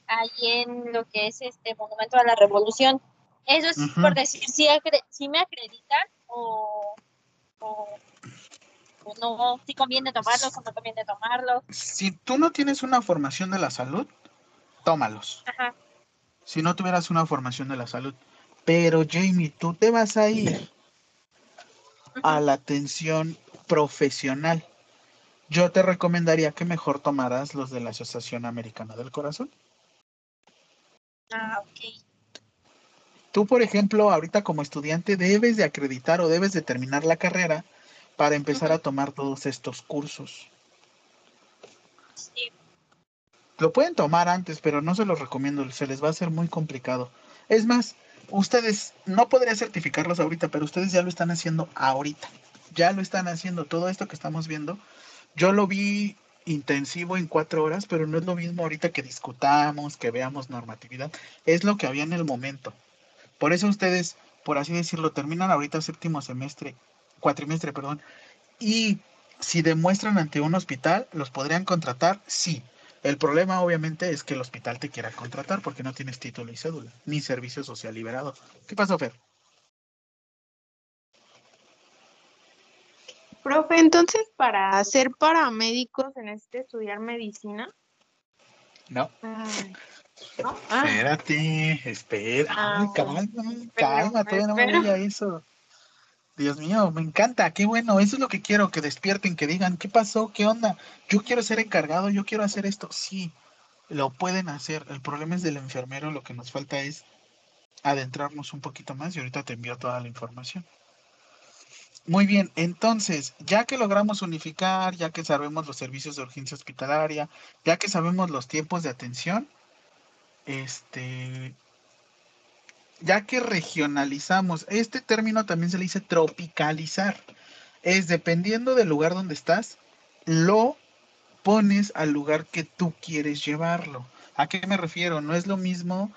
ahí en lo que es este Monumento a la Revolución. Eso es por decir si, si me acreditan o, o, no, si conviene tomarlos o no conviene tomarlos. Si tú no tienes una formación de la salud, tómalos. Ajá. Si no tuvieras una formación de la salud. Pero Jamie, tú te vas a ir a la atención profesional. Yo te recomendaría que mejor tomaras los de la Asociación Americana del Corazón. Ah, ok. Tú, por ejemplo, ahorita como estudiante debes de acreditar o debes de terminar la carrera para empezar a tomar todos estos cursos. Sí. Lo pueden tomar antes, pero no se los recomiendo, se les va a hacer muy complicado. Es más, ustedes, no podría certificarlos ahorita, pero ustedes ya lo están haciendo ahorita. Ya lo están haciendo. Todo esto que estamos viendo, yo lo vi intensivo en cuatro horas, pero no es lo mismo ahorita que discutamos, que veamos normatividad. Es lo que había en el momento. Por eso ustedes, por así decirlo, terminan ahorita séptimo semestre, cuatrimestre, perdón, y si demuestran ante un hospital, ¿los podrían contratar? Sí. El problema obviamente es que el hospital te quiera contratar porque no tienes título y cédula, ni servicio social liberado. ¿Qué pasó, Fer? Profe, entonces para ser paramédicos en este estudiar medicina. No. Ay, ¿no? Ah, Espérate, espera. Ay, Ah, calma, calma, todavía no me espero. voy a eso. Dios mío, me encanta, qué bueno, eso es lo que quiero, que despierten, que digan, ¿qué pasó? ¿Qué onda? Yo quiero ser encargado, yo quiero hacer esto. Sí, lo pueden hacer. El problema es del enfermero, lo que nos falta es adentrarnos un poquito más y ahorita te envío toda la información. Muy bien, entonces, ya que logramos unificar, ya que sabemos los servicios de urgencia hospitalaria, ya que sabemos los tiempos de atención, este, ya que regionalizamos, este término también se le dice tropicalizar, es dependiendo del lugar donde estás, lo pones al lugar que tú quieres llevarlo. ¿A qué me refiero? No es lo mismo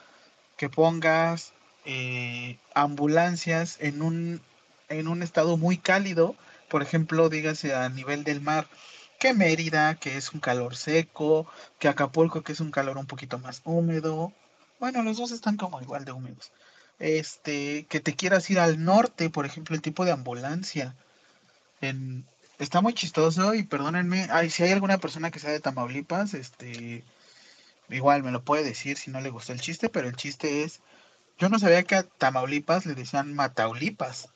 que pongas eh, ambulancias en un, en un estado muy cálido, por ejemplo, dígase a nivel del mar, que Mérida, que es un calor seco, que Acapulco, que es un calor un poquito más húmedo. Bueno, los dos están como igual de húmedos. Este, que te quieras ir al norte, por ejemplo, el tipo de ambulancia. Está muy chistoso y perdónenme, si hay alguna persona que sea de Tamaulipas, este, igual me lo puede decir si no le gustó el chiste, pero el chiste es, yo no sabía que a Tamaulipas le decían Mataulipas.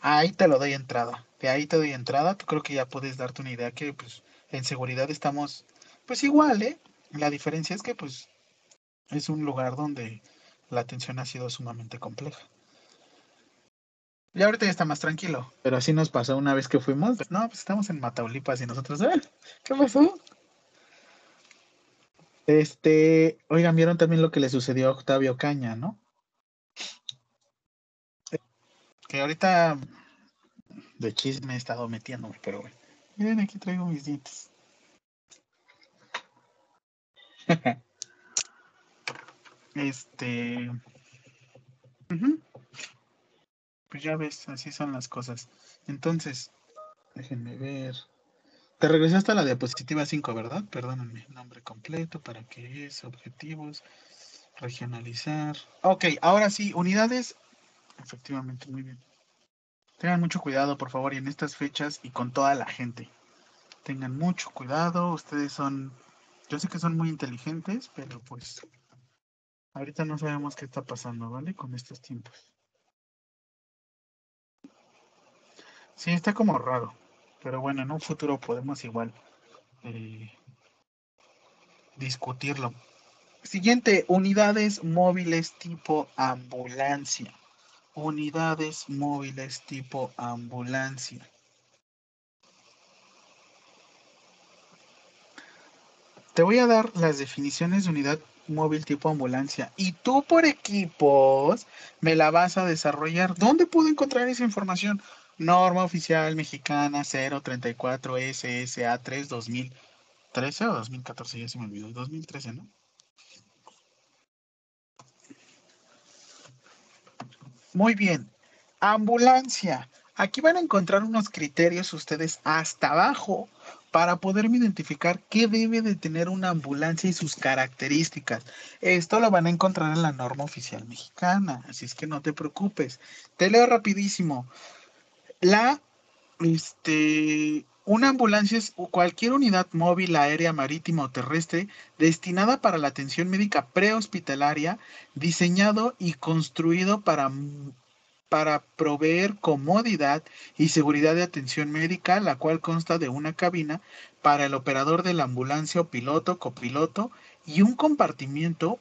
Ahí te lo doy entrada. De ahí te doy entrada. Creo que ya puedes darte una idea que pues en seguridad estamos pues igual, ¿eh? La diferencia es que pues es un lugar donde la atención ha sido sumamente compleja. Y ahorita ya está más tranquilo. Pero así nos pasó una vez que fuimos. no, pues estamos en Mataulipas y nosotros, "Ah, ¿qué pasó? Este, oigan, vieron también lo que le sucedió a Octavio Caña, ¿no? Que ahorita de chisme he estado metiéndome, pero bueno. Miren, aquí traigo mis dientes. este. Pues ya ves, así son las cosas. Entonces, déjenme ver. Te regresaste a la diapositiva 5, ¿verdad? Perdónenme. Nombre completo, ¿para qué es? Objetivos, regionalizar. Ok, ahora sí, unidades. Efectivamente, muy bien. Tengan mucho cuidado, por favor, y en estas fechas y con toda la gente. Tengan mucho cuidado, ustedes son, yo sé que son muy inteligentes, pero pues ahorita no sabemos qué está pasando, ¿vale? Con estos tiempos. Sí, está como raro. Pero bueno, en un futuro podemos igual eh, discutirlo. Siguiente, unidades móviles tipo ambulancia. Unidades móviles tipo ambulancia. Te voy a dar las definiciones de unidad móvil tipo ambulancia y tú por equipos me la vas a desarrollar. ¿Dónde puedo encontrar esa información? Norma oficial mexicana 034 SSA 3 2013 o 2014, ya se me olvidó, 2013, ¿no? Muy bien. Ambulancia. Aquí van a encontrar unos criterios ustedes hasta abajo para poderme identificar qué debe de tener una ambulancia y sus características. Esto lo van a encontrar en la norma oficial mexicana, así es que no te preocupes. Te leo rapidísimo. La, este, una ambulancia es cualquier unidad móvil, aérea, marítima o terrestre destinada para la atención médica prehospitalaria, diseñado y construido para, para proveer comodidad y seguridad de atención médica, la cual consta de una cabina para el operador de la ambulancia o piloto, copiloto y un compartimiento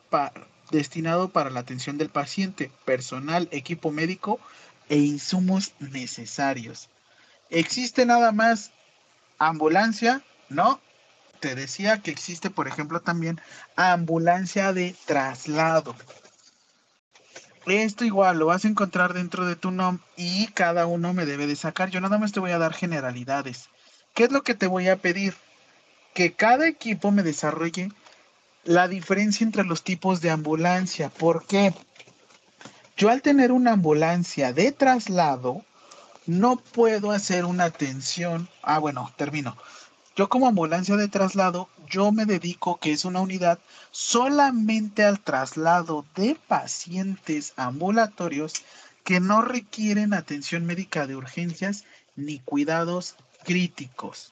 destinado para la atención del paciente, personal, equipo médico e insumos necesarios. ¿Existe nada más ambulancia? No. Te decía que existe, por ejemplo, también ambulancia de traslado. Esto igual lo vas a encontrar dentro de tu NOM y cada uno me debe de sacar. Yo nada más te voy a dar generalidades. ¿Qué es lo que te voy a pedir? Que cada equipo me desarrolle la diferencia entre los tipos de ambulancia. ¿Por qué? Yo al tener una ambulancia de traslado, no puedo hacer una atención. Ah, bueno, termino. Yo como ambulancia de traslado, yo me dedico, que es una unidad, solamente al traslado de pacientes ambulatorios que no requieren atención médica de urgencias ni cuidados críticos.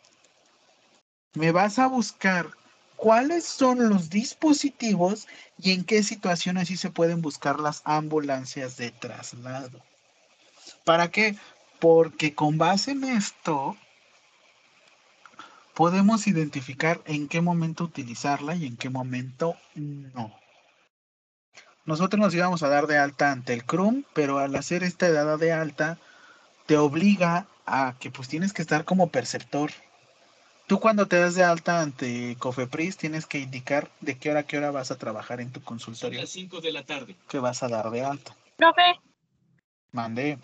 Me vas a buscar cuáles son los dispositivos y en qué situaciones sí se pueden buscar las ambulancias de traslado. ¿Para qué? Porque con base en esto podemos identificar en qué momento utilizarla y en qué momento no. Nosotros nos íbamos a dar de alta ante el CRUM, pero al hacer esta dada de alta te obliga a que pues tienes que estar como perceptor Tú cuando te das de alta ante Cofepris tienes que indicar de qué hora a qué hora vas a trabajar en tu consultorio. A las 5 de la tarde. Que vas a dar de alta. Profe. Mandé.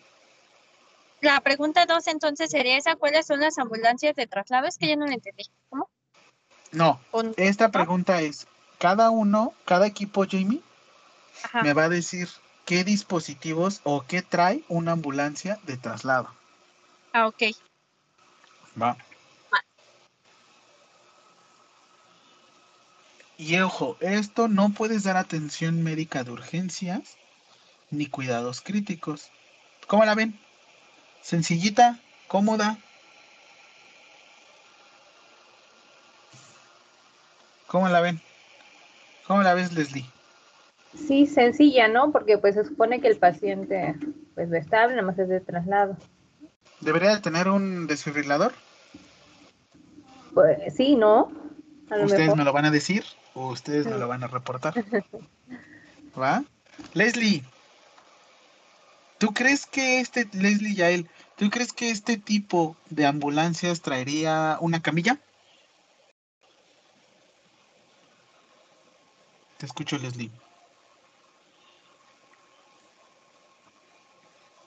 La pregunta dos entonces sería esa, ¿cuáles son las ambulancias de traslado? Es que yo no la entendí. ¿Cómo? No, esta pregunta es, cada uno, cada equipo, Jamie, me va a decir qué dispositivos o qué trae una ambulancia de traslado. Ah, ok. Va. Y ojo, esto no puedes dar atención médica de urgencias ni cuidados críticos. ¿Cómo la ven? Sencillita, cómoda. ¿Cómo la ven? ¿Cómo la ves, Leslie? Sí, sencilla, ¿no? Porque pues se supone que el paciente pues estable, nada más es de traslado. ¿Debería de tener un desfibrilador? Pues sí, ¿no? ¿Ustedes me lo van a decir? ustedes me lo van a reportar. ¿Va? Leslie, ¿tú crees que este, Leslie Yael, ¿tú crees que este tipo de ambulancias traería una camilla? Te escucho, Leslie.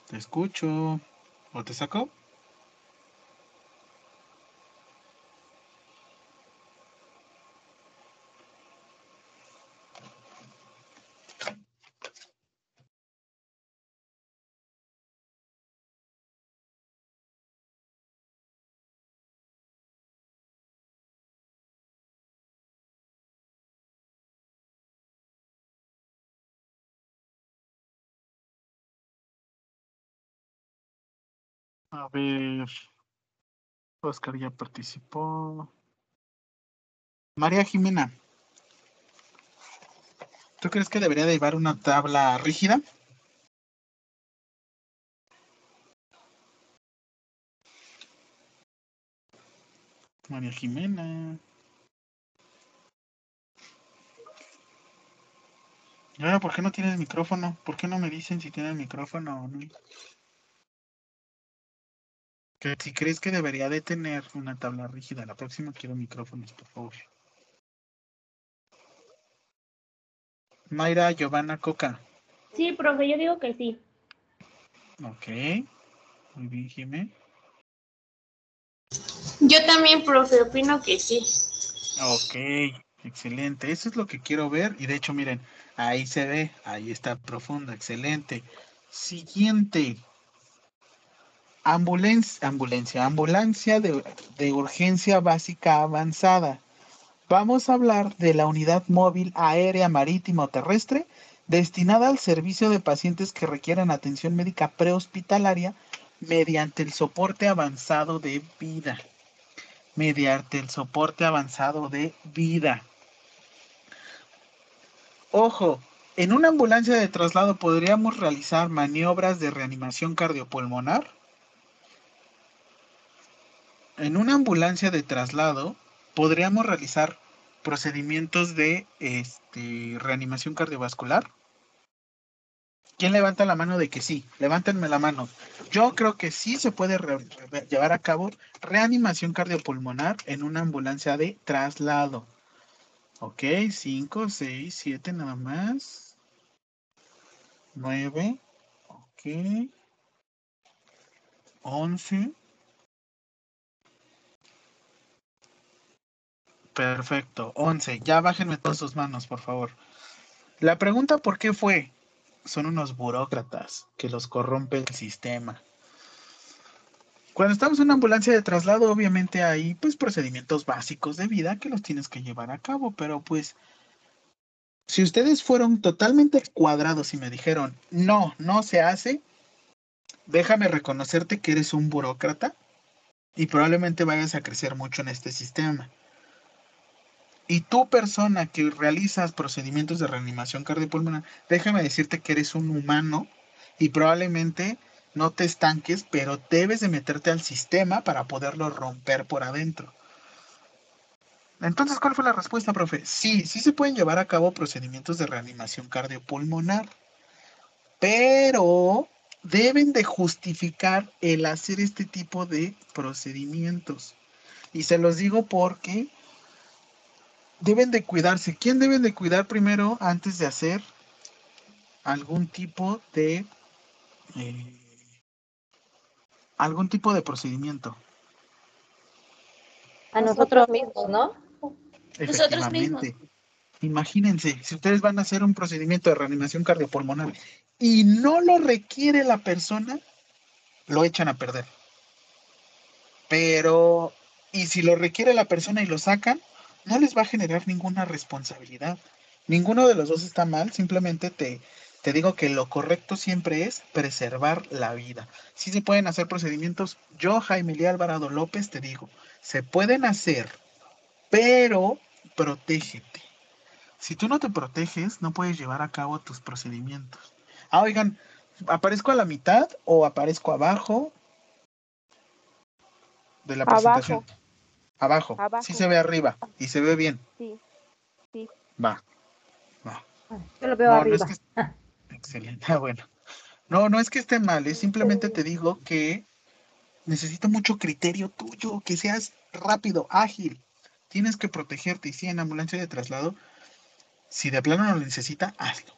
Te escucho. ¿O te sacó? A ver. Oscar ya participó. María Jimena. ¿Tú crees que debería de llevar una tabla rígida? María Jimena. ¿Y ahora por qué no tienes micrófono? ¿Por qué no me dicen si tienes micrófono o no? Que si crees que debería de tener una tabla rígida, la próxima quiero micrófonos, por favor. Mayra, Giovanna, Coca. Sí, profe, yo digo que sí. Ok. Muy bien, Jimé. Yo también, profe, opino que sí. Ok, excelente. Eso es lo que quiero ver. Y de hecho, miren, ahí se ve, ahí está profunda, excelente. Siguiente. Ambulancia, de, de urgencia básica avanzada. Vamos a hablar de la unidad móvil aérea, marítima o terrestre destinada al servicio de pacientes que requieran atención médica prehospitalaria mediante el soporte avanzado de vida. Mediante el soporte avanzado de vida. Ojo, en una ambulancia de traslado podríamos realizar maniobras de reanimación cardiopulmonar. En una ambulancia de traslado podríamos realizar procedimientos de este, reanimación cardiovascular. ¿Quién levanta la mano de que sí? Levántenme la mano. Yo creo que sí se puede llevar a cabo reanimación cardiopulmonar en una ambulancia de traslado. Ok, 5, 6, 7 nada más. 9. Ok. 11. Perfecto. 11. Ya bájenme todas sus manos, por favor. La pregunta ¿por qué fue? Son unos burócratas que los corrompe el sistema. Cuando estamos en una ambulancia de traslado, obviamente hay pues procedimientos básicos de vida que los tienes que llevar a cabo, pero pues si ustedes fueron totalmente cuadrados y me dijeron, no, no se hace, déjame reconocerte que eres un burócrata y probablemente vayas a crecer mucho en este sistema. Y tú, persona que realizas procedimientos de reanimación cardiopulmonar, déjame decirte que eres un humano y probablemente no te estanques, pero debes de meterte al sistema para poderlo romper por adentro. Entonces, ¿cuál fue la respuesta, profe? Sí, sí se pueden llevar a cabo procedimientos de reanimación cardiopulmonar, pero deben de justificar el hacer este tipo de procedimientos. Y se los digo porque deben de cuidarse. ¿Quién deben de cuidar primero antes de hacer algún tipo de eh, algún tipo de procedimiento? A nosotros mismos, ¿no? Nosotros mismos. Imagínense, si ustedes van a hacer un procedimiento de reanimación cardiopulmonar y no lo requiere la persona, lo echan a perder. Pero, y si lo requiere la persona y lo sacan, no les va a generar ninguna responsabilidad. Ninguno de los dos está mal, simplemente te, te digo que lo correcto siempre es preservar la vida. Si se pueden hacer procedimientos, yo, Jaime Lía Alvarado López, te digo, se pueden hacer, pero protégete. Si tú no te proteges, no puedes llevar a cabo tus procedimientos. Ah, oigan, ¿aparezco a la mitad o aparezco abajo de la presentación? Abajo. Abajo. Sí se ve arriba y se ve bien. Sí. Sí. Va. Va. Yo lo veo No, no es que- Excelente. Ah, bueno. No, no es que esté mal, es simplemente te digo que necesito mucho criterio tuyo, que seas rápido, ágil. Tienes que protegerte y si en ambulancia de traslado, si de plano no lo necesita, hazlo.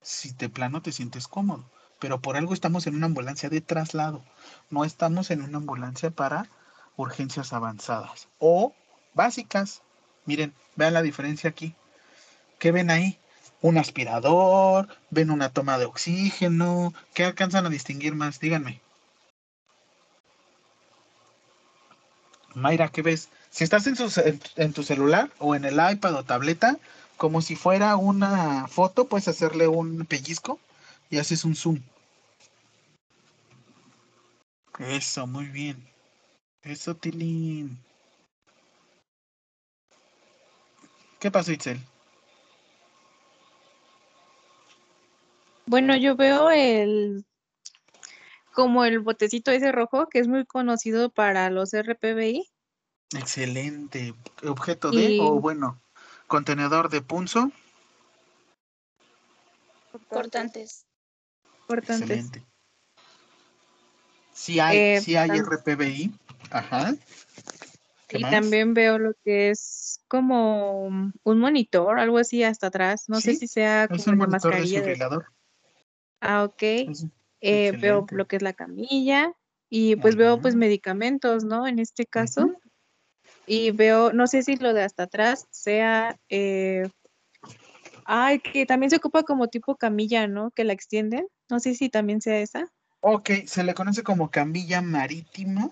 Si de plano te sientes cómodo, pero por algo estamos en una ambulancia de traslado, no estamos en una ambulancia para urgencias avanzadas o básicas. Miren, vean la diferencia aquí. ¿Qué ven ahí? Un aspirador, ven una toma de oxígeno. ¿Qué alcanzan a distinguir más? Díganme. Mayra, ¿qué ves? Si estás en, en tu celular o en el iPad o tableta, como si fuera una foto, puedes hacerle un pellizco y haces un zoom. Eso, muy bien. Eso, Tilín. ¿Qué pasó, Itzel? Bueno, yo veo el como el botecito ese rojo que es muy conocido para los RPBI, Excelente. Objeto de, Y- o bueno, contenedor de punzo. Cortantes. Importantes. Excelente. Sí hay, Eh, sí hay RPBI. Ajá. ¿Qué Y más? también veo lo que es como un monitor, algo así hasta atrás. No sé si sea Es como un la monitor mascarilla de... desfibrilador. Ah, ok. Es- Eh, veo lo que es la camilla y pues veo pues medicamentos, ¿no? En este caso. Y veo, no sé si lo de hasta atrás sea, eh, ay, que también se ocupa como tipo camilla, ¿no? Que la extienden. No sé si también sea esa. Ok, se le conoce como camilla marítima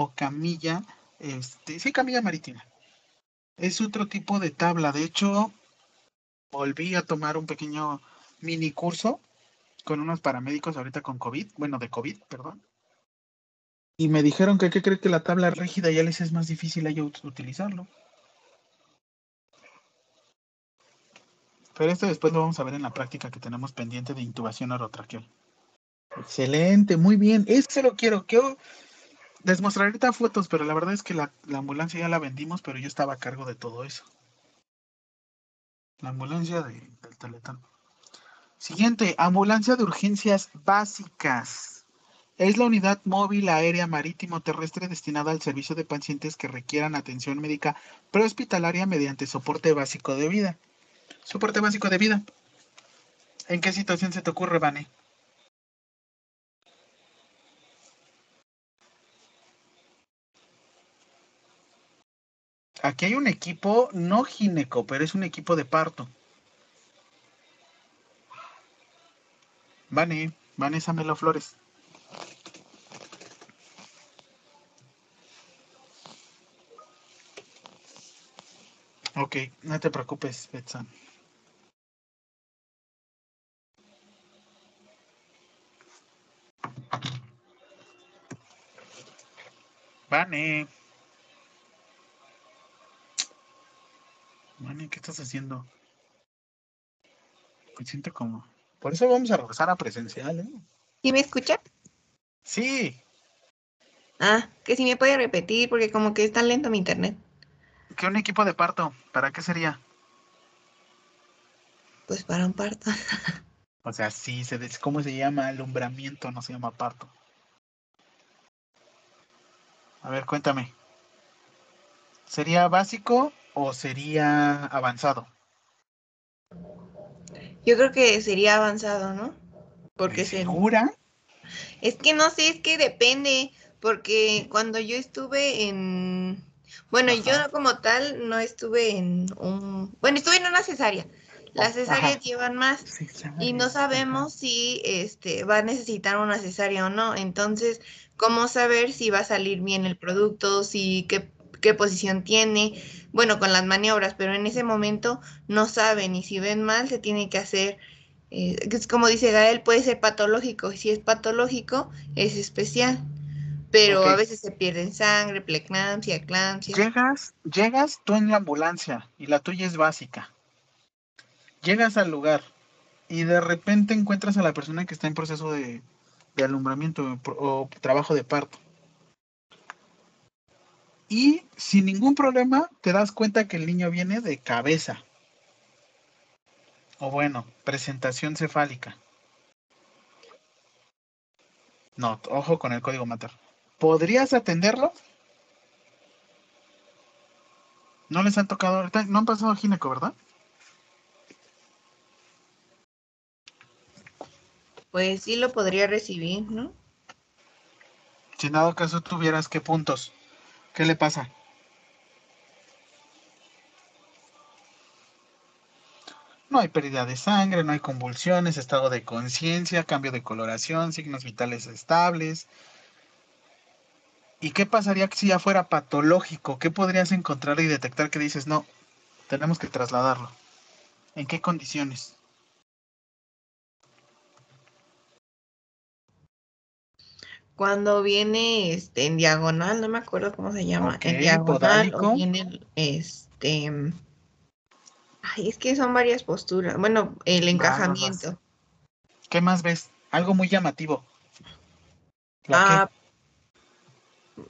o camilla, este, sí, camilla marítima. Es otro tipo de tabla. De hecho, volví a tomar un pequeño mini curso con unos paramédicos ahorita con COVID, bueno, de COVID, perdón. Y me dijeron que, ¿qué cree que la tabla rígida ya les es más difícil a ellos utilizarlo? Pero esto después lo vamos a ver en la práctica que tenemos pendiente de intubación orotraqueal. Excelente, muy bien. Eso lo quiero. Quiero les mostraré ahorita fotos, pero la verdad es que la, la ambulancia ya la vendimos, pero yo estaba a cargo de todo eso. La ambulancia de- del Teletón. Siguiente, ambulancia de urgencias básicas. Es la unidad móvil aérea marítimo terrestre destinada al servicio de pacientes que requieran atención médica prehospitalaria mediante soporte básico de vida. Soporte básico de vida. ¿En qué situación se te ocurre, Vane? Aquí hay un equipo, no gineco, pero es un equipo de parto. Vane, Vanessa Melo Flores. Ok, no te preocupes, Betsan. Vane. ¿Qué estás haciendo? Me siento como... Por eso vamos a regresar a presencial, ¿eh? ¿Sí me escucha? Sí, Ah, que si me puede repetir porque como que está lento mi internet. que un equipo de parto, ¿para qué sería? Pues para un parto. O sea, sí, se des- ¿cómo se llama? Alumbramiento, no se llama parto. A ver, cuéntame. ¿Sería básico o sería avanzado? Yo creo que sería avanzado, ¿no? Porque se... ¿Segura? Es que no sé, es que depende, porque cuando yo estuve en... Bueno, Ajá. yo como tal no estuve en un... Bueno, estuve en una cesárea. Las Oh, cesáreas ajá. llevan más y no sabemos si este va a necesitar una cesárea o no. Entonces, ¿cómo saber si va a salir bien el producto, si qué, qué posición tiene? Bueno, con las maniobras, pero en ese momento no saben y si ven mal se tiene que hacer, eh, es como dice Gael, puede ser patológico. y Si es patológico, es especial. Pero a veces se pierden sangre, preeclampsia, eclampsia. Llegas, llegas tú en la ambulancia y la tuya es básica. Llegas al lugar y de repente encuentras a la persona que está en proceso de, de alumbramiento o, o trabajo de parto. Y sin ningún problema te das cuenta que el niño viene de cabeza. O bueno, presentación cefálica. No, ojo con el código mater. ¿Podrías atenderlo? No les han tocado ahorita, no han pasado gineco, ¿verdad? Pues sí lo podría recibir, ¿no? Si en dado caso tuvieras, ¿qué puntos? ¿Qué le pasa? No hay pérdida de sangre, no hay convulsiones, estado de conciencia, cambio de coloración, signos vitales estables. ¿Y qué pasaría si ya fuera patológico? ¿Qué podrías encontrar y detectar que dices, no, tenemos que trasladarlo? ¿En qué condiciones? Cuando viene este en diagonal, no me acuerdo cómo se llama, en diagonal podálico. o viene este ay, es que son varias posturas. Bueno, el encajamiento. ¿Qué más ves? Algo muy llamativo. Ah,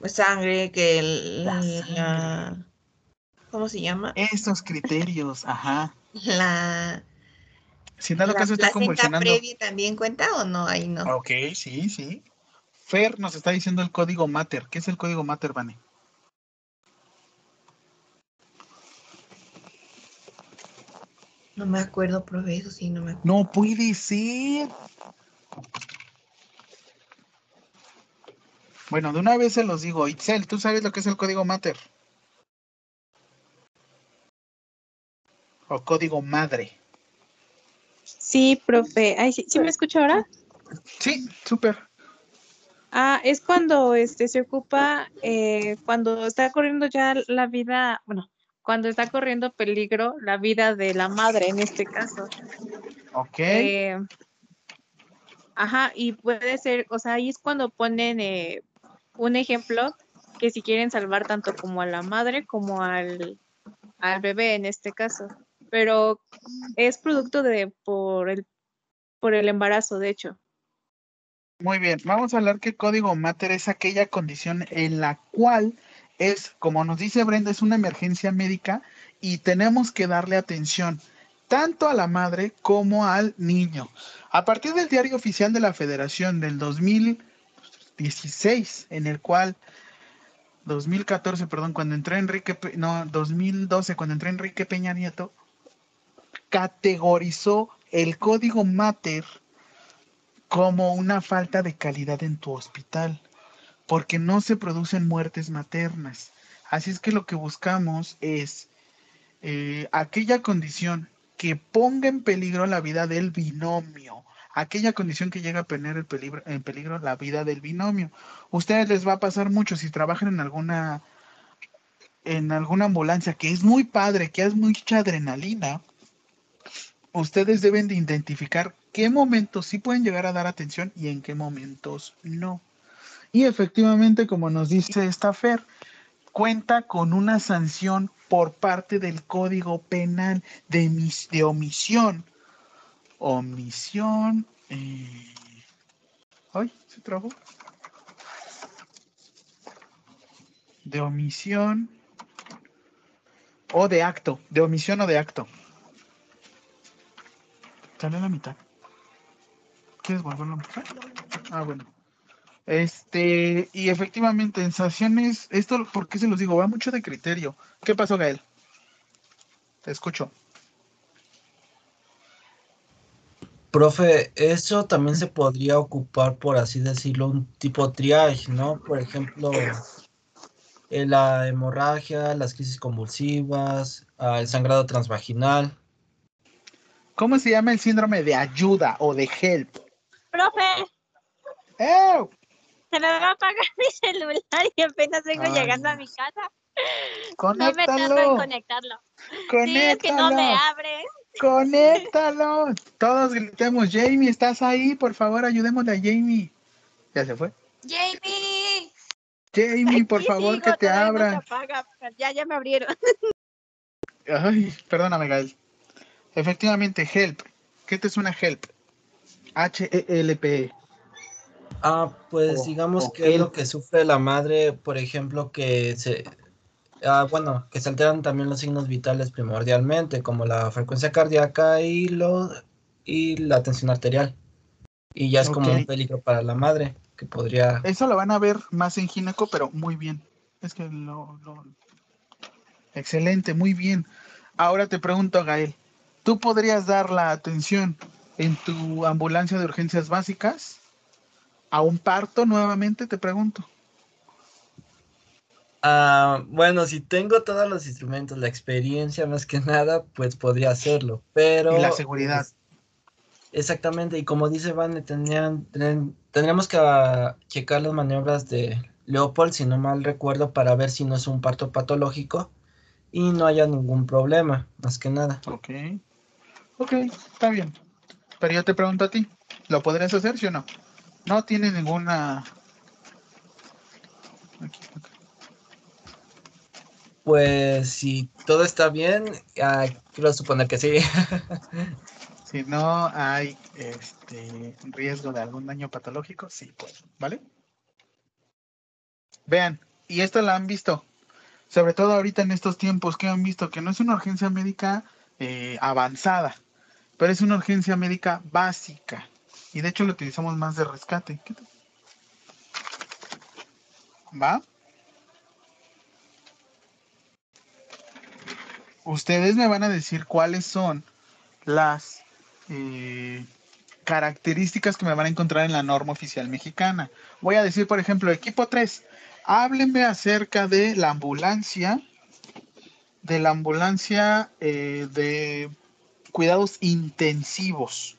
sangre, que el- La la, ¿cómo se llama? Estos criterios, ajá. La, Si en dado caso está convulsionando. previa también cuenta o no, ahí no. Ok, sí, sí. Fer nos está diciendo el código Mater. ¿Qué es el código Mater, Vane? No me acuerdo, profe, eso sí, no me acuerdo. No puede ser. Bueno, de una vez se los digo. Itzel, ¿tú sabes lo que es el código Mater? O código madre. Sí, profe. Ay, ¿sí, ¿sí me escucha ahora? Sí, súper. Ah, es cuando este se ocupa, eh, cuando está corriendo ya la vida, bueno, cuando está corriendo peligro la vida de la madre en este caso. Ok. Eh, ajá, y puede ser, o sea, ahí es cuando ponen eh, un ejemplo que si quieren salvar tanto como a la madre como al, al bebé en este caso. Pero es producto de por el por el embarazo, de hecho. Muy bien, vamos a hablar que código mater es aquella condición en la cual es, como nos dice Brenda, es una emergencia médica y tenemos que darle atención tanto a la madre como al niño. A partir del diario oficial de la Federación del 2016, en el cual 2014, perdón, cuando entró Enrique, no, 2012, cuando entró Enrique Peña Nieto, categorizó el código mater como una falta de calidad en tu hospital, porque no se producen muertes maternas. Así es que lo que buscamos es eh, aquella condición que ponga en peligro la vida del binomio, aquella condición que llega a poner el peligro, en peligro la vida del binomio. Ustedes les va a pasar mucho si trabajan en alguna en alguna ambulancia que es muy padre, que es mucha adrenalina, ustedes deben de identificar qué momentos sí pueden llegar a dar atención y en qué momentos no. Y efectivamente, como nos dice esta Fer, cuenta con una sanción por parte del Código Penal de, mis- de omisión. Omisión. eh, Ay, se trabó. De omisión o de acto. De omisión o de acto. Sale a la mitad. ¿Quieres volverlo a empezar? Ah, bueno. Este, y efectivamente, en sanciones, esto, ¿por qué se los digo? Va mucho de criterio. ¿Qué pasó, Gael? Te escucho. Profe, eso también se podría ocupar, por así decirlo, un tipo triage, ¿no? Por ejemplo, eh, la hemorragia, las crisis convulsivas, ah, el sangrado transvaginal. ¿Cómo se llama el síndrome de ayuda o de help? Profe, ¡Ew! se me va a apagar mi celular y apenas vengo Ay, llegando a mi casa. No me en ¡Conéctalo! conectarlo. Sí, es que no ¡Conéctalo! me abre. ¡Conéctalo! Todos gritemos, Jamie, ¿estás ahí? Por favor, ayudémosle a Jamie. Ya se fue. Jamie. Jamie, por Aquí favor, sigo, que te no abran. apaga. Ya, ya me abrieron. Ay, perdóname, Gael. Efectivamente, help. ¿Qué te suena help? H-E-L-P. Ah, pues O- digamos o que es lo que sufre la madre, por ejemplo, que se, ah, bueno, que se alteran también los signos vitales primordialmente, como la frecuencia cardíaca y lo, y la tensión arterial. Y ya es como un peligro para la madre, que podría Eso lo van a ver más en gineco, pero muy bien. Es que lo, lo- Excelente, muy bien. Ahora te pregunto, Gael, ¿tú podrías dar la atención en tu ambulancia de urgencias básicas a un parto nuevamente? Te pregunto. Ah, bueno, si tengo todos los instrumentos, la experiencia más que nada, pues podría hacerlo, pero... Y la seguridad. exactamente, y como dice tendrían, tendrían- tendríamos que ah, checar las maniobras de Leopold, si no mal recuerdo, para ver si no es un parto patológico y no haya ningún problema, más que nada. Ok. Ok, está bien. Pero yo te pregunto a ti, ¿lo podrías hacer, sí o no? No tiene ninguna... Aquí. Pues si todo está bien, ah, quiero suponer que sí. Si no hay este riesgo de algún daño patológico, sí puedo, ¿vale? Vean, y esto la han visto, sobre todo ahorita en estos tiempos que han visto que no es una urgencia médica eh, avanzada, pero es una urgencia médica básica. Y de hecho lo utilizamos más de rescate. ¿Va? Ustedes me van a decir cuáles son las eh, características que me van a encontrar en la norma oficial mexicana. Voy a decir, por ejemplo, equipo 3, háblenme acerca de la ambulancia, de la ambulancia eh, de cuidados intensivos.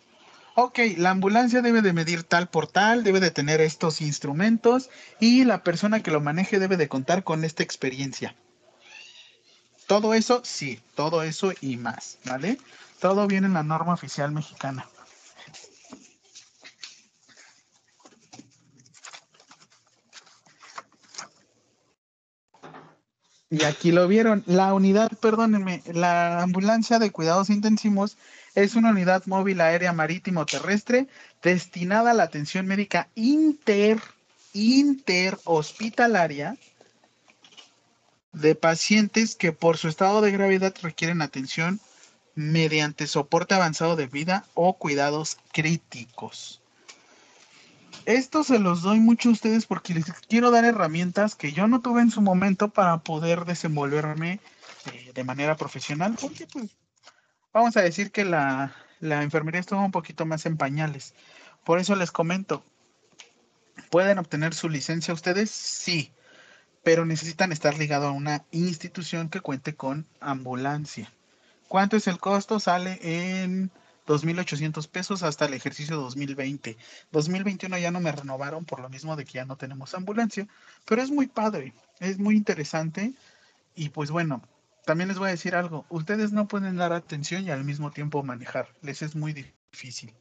Ok, la ambulancia debe de medir tal por tal, debe de tener estos instrumentos y la persona que lo maneje debe de contar con esta experiencia. Todo eso, sí, todo eso y más, ¿vale? Todo viene en la norma oficial mexicana. Y aquí lo vieron. La unidad, perdónenme, la ambulancia de cuidados intensivos es una unidad móvil aérea marítimo terrestre destinada a la atención médica inter interhospitalaria de pacientes que por su estado de gravedad requieren atención mediante soporte avanzado de vida o cuidados críticos. Esto se los doy mucho a ustedes porque les quiero dar herramientas que yo no tuve en su momento para poder desenvolverme eh, de manera profesional, porque pues vamos a decir que la, la enfermería estuvo un poquito más en pañales. Por eso les comento, ¿pueden obtener su licencia ustedes? Sí, pero necesitan estar ligados a una institución que cuente con ambulancia. ¿Cuánto es el costo? Sale en 2.800 pesos hasta el ejercicio 2020. 2021 ya no me renovaron por lo mismo de que ya no tenemos ambulancia, pero es muy padre, es muy interesante y pues bueno, también les voy a decir algo, ustedes no pueden dar atención y al mismo tiempo manejar, les es muy difícil.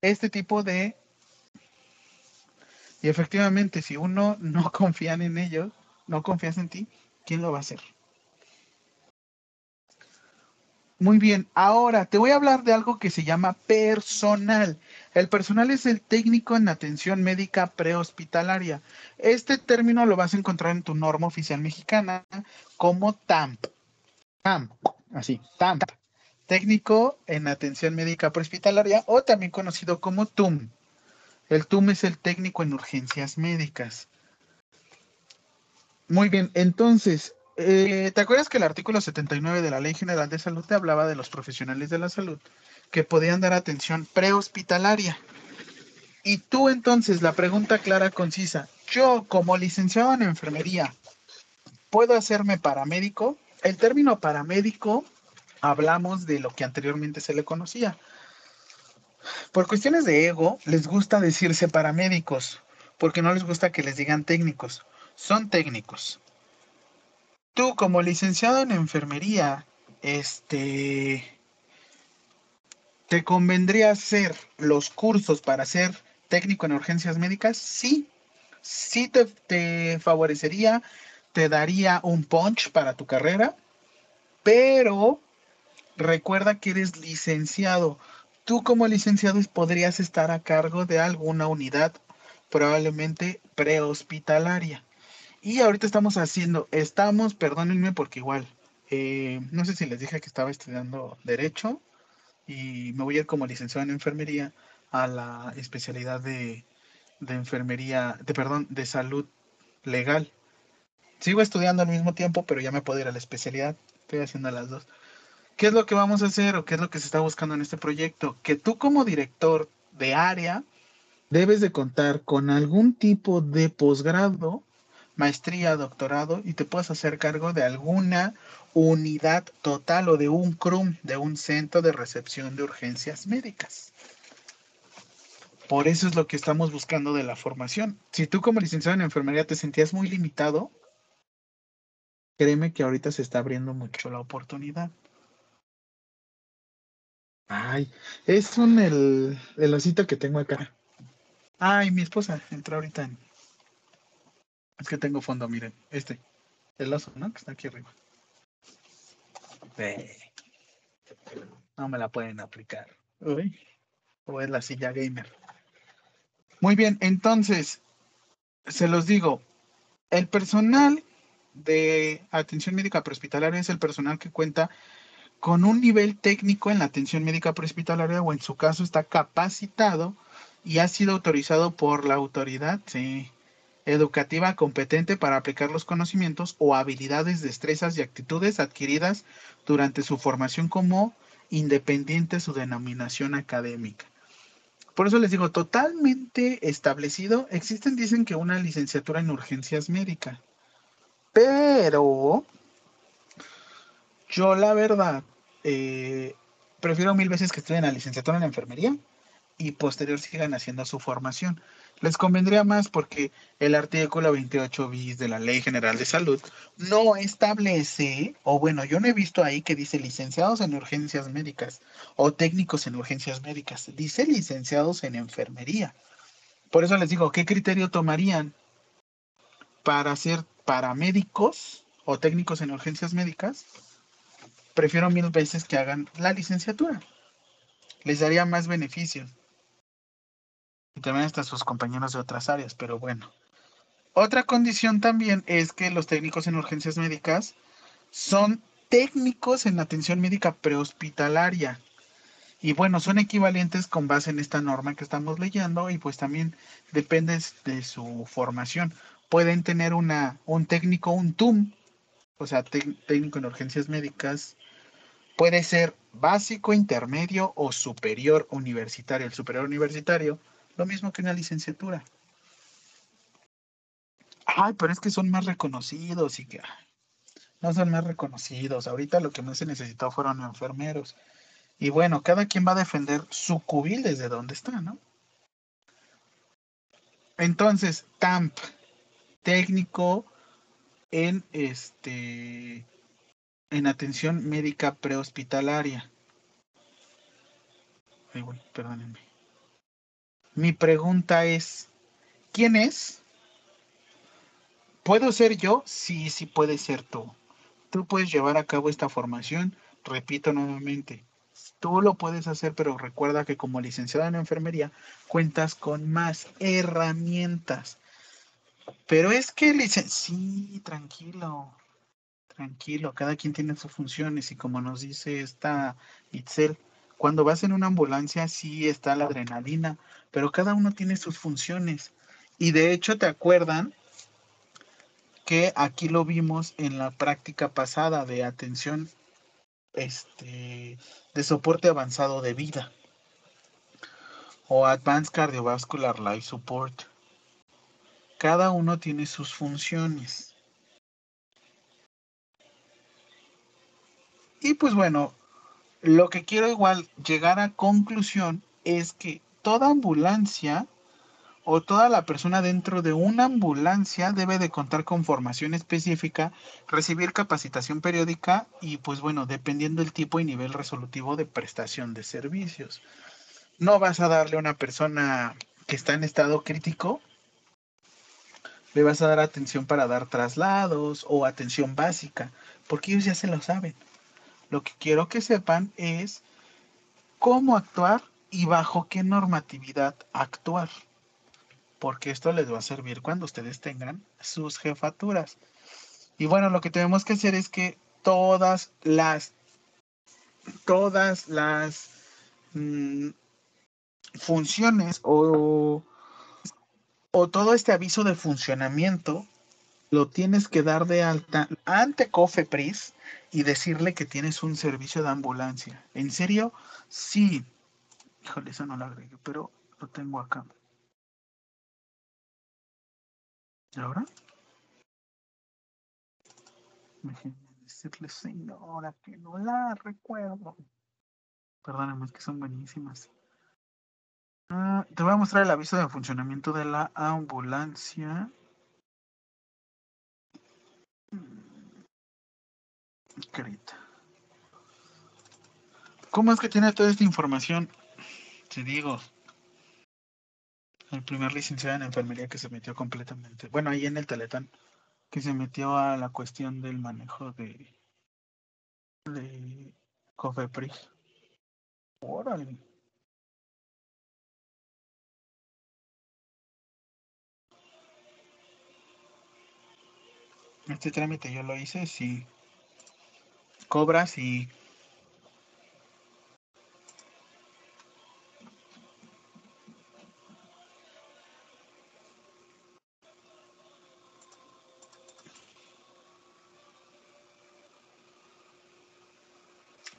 Este tipo de... Y efectivamente, si uno no confía en ellos, no confías en ti, ¿quién lo va a hacer? Muy bien, ahora te voy a hablar de algo que se llama personal. El personal es el técnico en atención médica prehospitalaria. Este término lo vas a encontrar en tu norma oficial mexicana como TAMP. TAMP, así, TAMP. Técnico en atención médica prehospitalaria o también conocido como TUM. El TUM es el técnico en urgencias médicas. Muy bien, entonces, eh, ¿Te acuerdas que el artículo 79 de la Ley General de Salud te hablaba de los profesionales de la salud que podían dar atención prehospitalaria? Y tú entonces, la pregunta clara, concisa, yo como licenciado en enfermería, ¿puedo hacerme paramédico? El término paramédico hablamos de lo que anteriormente se le conocía. Por cuestiones de ego, les gusta decirse paramédicos, porque no les gusta que les digan técnicos. Son técnicos tú como licenciado en enfermería, este, ¿te convendría hacer los cursos para ser técnico en urgencias médicas? Sí, sí te, te favorecería, te daría un punch para tu carrera, pero recuerda que eres licenciado. Tú como licenciado podrías estar a cargo de alguna unidad probablemente prehospitalaria. Y ahorita estamos haciendo, estamos, perdónenme porque igual, eh, no sé si les dije que estaba estudiando derecho y me voy a ir como licenciado en enfermería a la especialidad de, de enfermería, de perdón, de salud legal. Sigo estudiando al mismo tiempo, pero ya me puedo ir a la especialidad. Estoy haciendo las dos. ¿Qué es lo que vamos a hacer o qué es lo que se está buscando en este proyecto? Que tú como director de área debes de contar con algún tipo de posgrado maestría, doctorado y te puedes hacer cargo de alguna unidad total o de un CRUM, de un centro de recepción de urgencias médicas. Por eso es lo que estamos buscando de la formación. Si tú como licenciado en enfermería te sentías muy limitado, créeme que ahorita se está abriendo mucho la oportunidad. Ay, es un el, el osito que tengo acá. Ay, mi esposa entró ahorita en, es que tengo fondo, miren. Este. El oso, ¿no? Que está aquí arriba. No me la pueden aplicar. Uy. O es la silla gamer. Muy bien, entonces, se los digo. El personal de atención médica prehospitalaria es el personal que cuenta con un nivel técnico en la atención médica prehospitalaria o en su caso está capacitado y ha sido autorizado por la autoridad sí, educativa competente para aplicar los conocimientos o habilidades, destrezas y actitudes adquiridas durante su formación como independiente su denominación académica. Por eso les digo, totalmente establecido. Existen, dicen que una licenciatura en urgencias médicas. Pero yo la verdad eh, prefiero mil veces que estudien la licenciatura en enfermería y posterior sigan haciendo su formación. Les convendría más porque el artículo 28 bis de la Ley General de Salud no establece, o bueno, yo no he visto ahí que dice licenciados en urgencias médicas o técnicos en urgencias médicas, dice licenciados en enfermería. Por eso les digo, ¿qué criterio tomarían para ser paramédicos o técnicos en urgencias médicas? Prefiero mil veces que hagan la licenciatura. Les daría más beneficios y también hasta sus compañeros de otras áreas, pero bueno. Otra condición también es que los técnicos en urgencias médicas son técnicos en atención médica prehospitalaria. Y bueno, son equivalentes con base en esta norma que estamos leyendo y pues también depende de su formación. Pueden tener una, un técnico, un TUM, o sea, técnico en urgencias médicas. Puede ser básico, intermedio o superior universitario. El superior universitario lo mismo que una licenciatura. Ay, pero es que son más reconocidos y que no son más reconocidos. Ahorita lo que más se necesitó fueron enfermeros. Y bueno, cada quien va a defender su cubil desde donde está, ¿no? Entonces, TAMP, técnico en este en atención médica prehospitalaria. Ay, bueno, perdónenme. Mi pregunta es, ¿quién es? ¿Puedo ser yo? Sí, sí puede ser tú. Tú puedes llevar a cabo esta formación, repito nuevamente, tú lo puedes hacer, pero recuerda que como licenciado en enfermería cuentas con más herramientas. Pero es que, licen sí, tranquilo, tranquilo, cada quien tiene sus funciones y como nos dice esta Itzel, cuando vas en una ambulancia sí está la adrenalina, pero cada uno tiene sus funciones. Y de hecho, ¿te acuerdan que aquí lo vimos en la práctica pasada de atención este, de soporte avanzado de vida o Advanced Cardiovascular Life Support? Cada uno tiene sus funciones. Y pues bueno, lo que quiero igual llegar a conclusión es que toda ambulancia o toda la persona dentro de una ambulancia debe de contar con formación específica, recibir capacitación periódica y pues bueno, dependiendo del tipo y nivel resolutivo de prestación de servicios. No vas a darle a una persona que está en estado crítico, le vas a dar atención para dar traslados o atención básica, porque ellos ya se lo saben. Lo que quiero que sepan es cómo actuar y bajo qué normatividad actuar. Porque esto les va a servir cuando ustedes tengan sus jefaturas. Y bueno, lo que tenemos que hacer es que todas las, todas las mm, funciones o, o todo este aviso de funcionamiento lo tienes que dar de alta ante COFEPRIS y decirle que tienes un servicio de ambulancia. ¿En serio? Sí, Híjole, eso no lo agregué, pero lo tengo acá. ¿Y ahora? Decirle, señora, que no la recuerdo. Perdónenme, es que son buenísimas. Ah, te voy a mostrar el aviso de funcionamiento de la ambulancia. ¿Cómo es que tiene toda esta información? Te digo, el primer licenciado en enfermería que se metió completamente, bueno, ahí en el Teletán, que se metió a la cuestión del manejo de, de Cofepris. Órale. Este trámite yo lo hice, si cobras y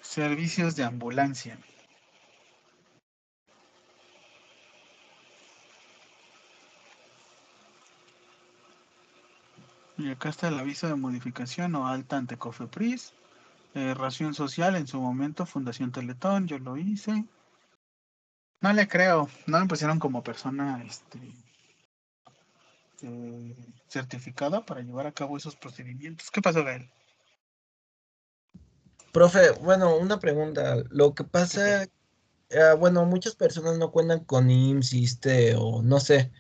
servicios de ambulancia. Y acá está el aviso de modificación o alta ante Cofepris. Eh, ración social en su momento, Fundación Teletón, yo lo hice. No le creo, no me pusieron como persona este, eh, certificada para llevar a cabo esos procedimientos. ¿Qué pasó, Gael? Profe, bueno, una pregunta. Lo que pasa, eh, bueno, muchas personas no cuentan con IMSS, ISSSTE, o no sé,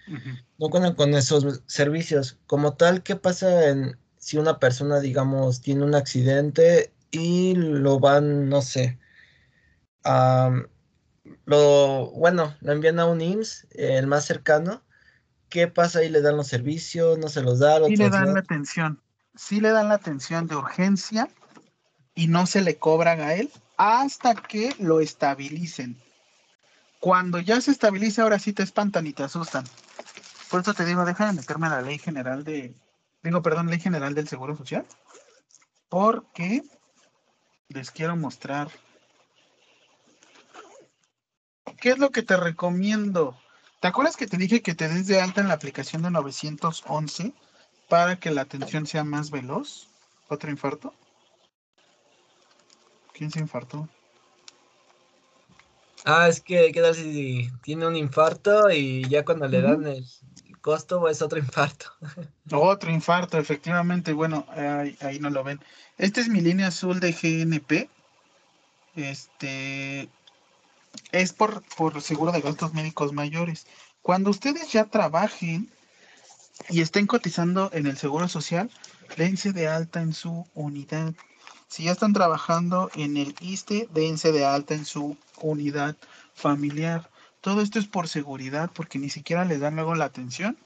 no cuentan con esos servicios. Como tal, ¿qué pasa en, si una persona, digamos, tiene un accidente y lo van, no sé, lo, bueno, lo envían a un IMSS, eh, el más cercano? ¿Qué pasa ahí? ¿Le dan los servicios? ¿No se los da? ¿Lo Sí le dan la atención, sí le dan la atención de urgencia y no se le cobran a él hasta que lo estabilicen. Cuando ya se estabiliza, ahora sí te espantan y te asustan. Por eso te digo, deja de meterme a la ley general de, digo, perdón, ley general del Seguro Social, porque les quiero mostrar qué es lo que te recomiendo. ¿Te acuerdas que te dije que te des de alta en la aplicación de 911 para que la atención sea más veloz? ¿Otro infarto? ¿Quién se infartó? Ah, es que, ¿qué tal si tiene un infarto y ya cuando le dan el costo es otro infarto? Otro infarto, efectivamente. Bueno, ahí, ahí no lo ven. Esta es mi línea azul de GNP. Este es por, por seguro de gastos médicos mayores. Cuando ustedes ya trabajen y estén cotizando en el seguro social, dense de alta en su unidad. Si ya están trabajando en el ISTE, dense de alta en su unidad familiar. Todo esto es por seguridad, porque ni siquiera les dan luego la atención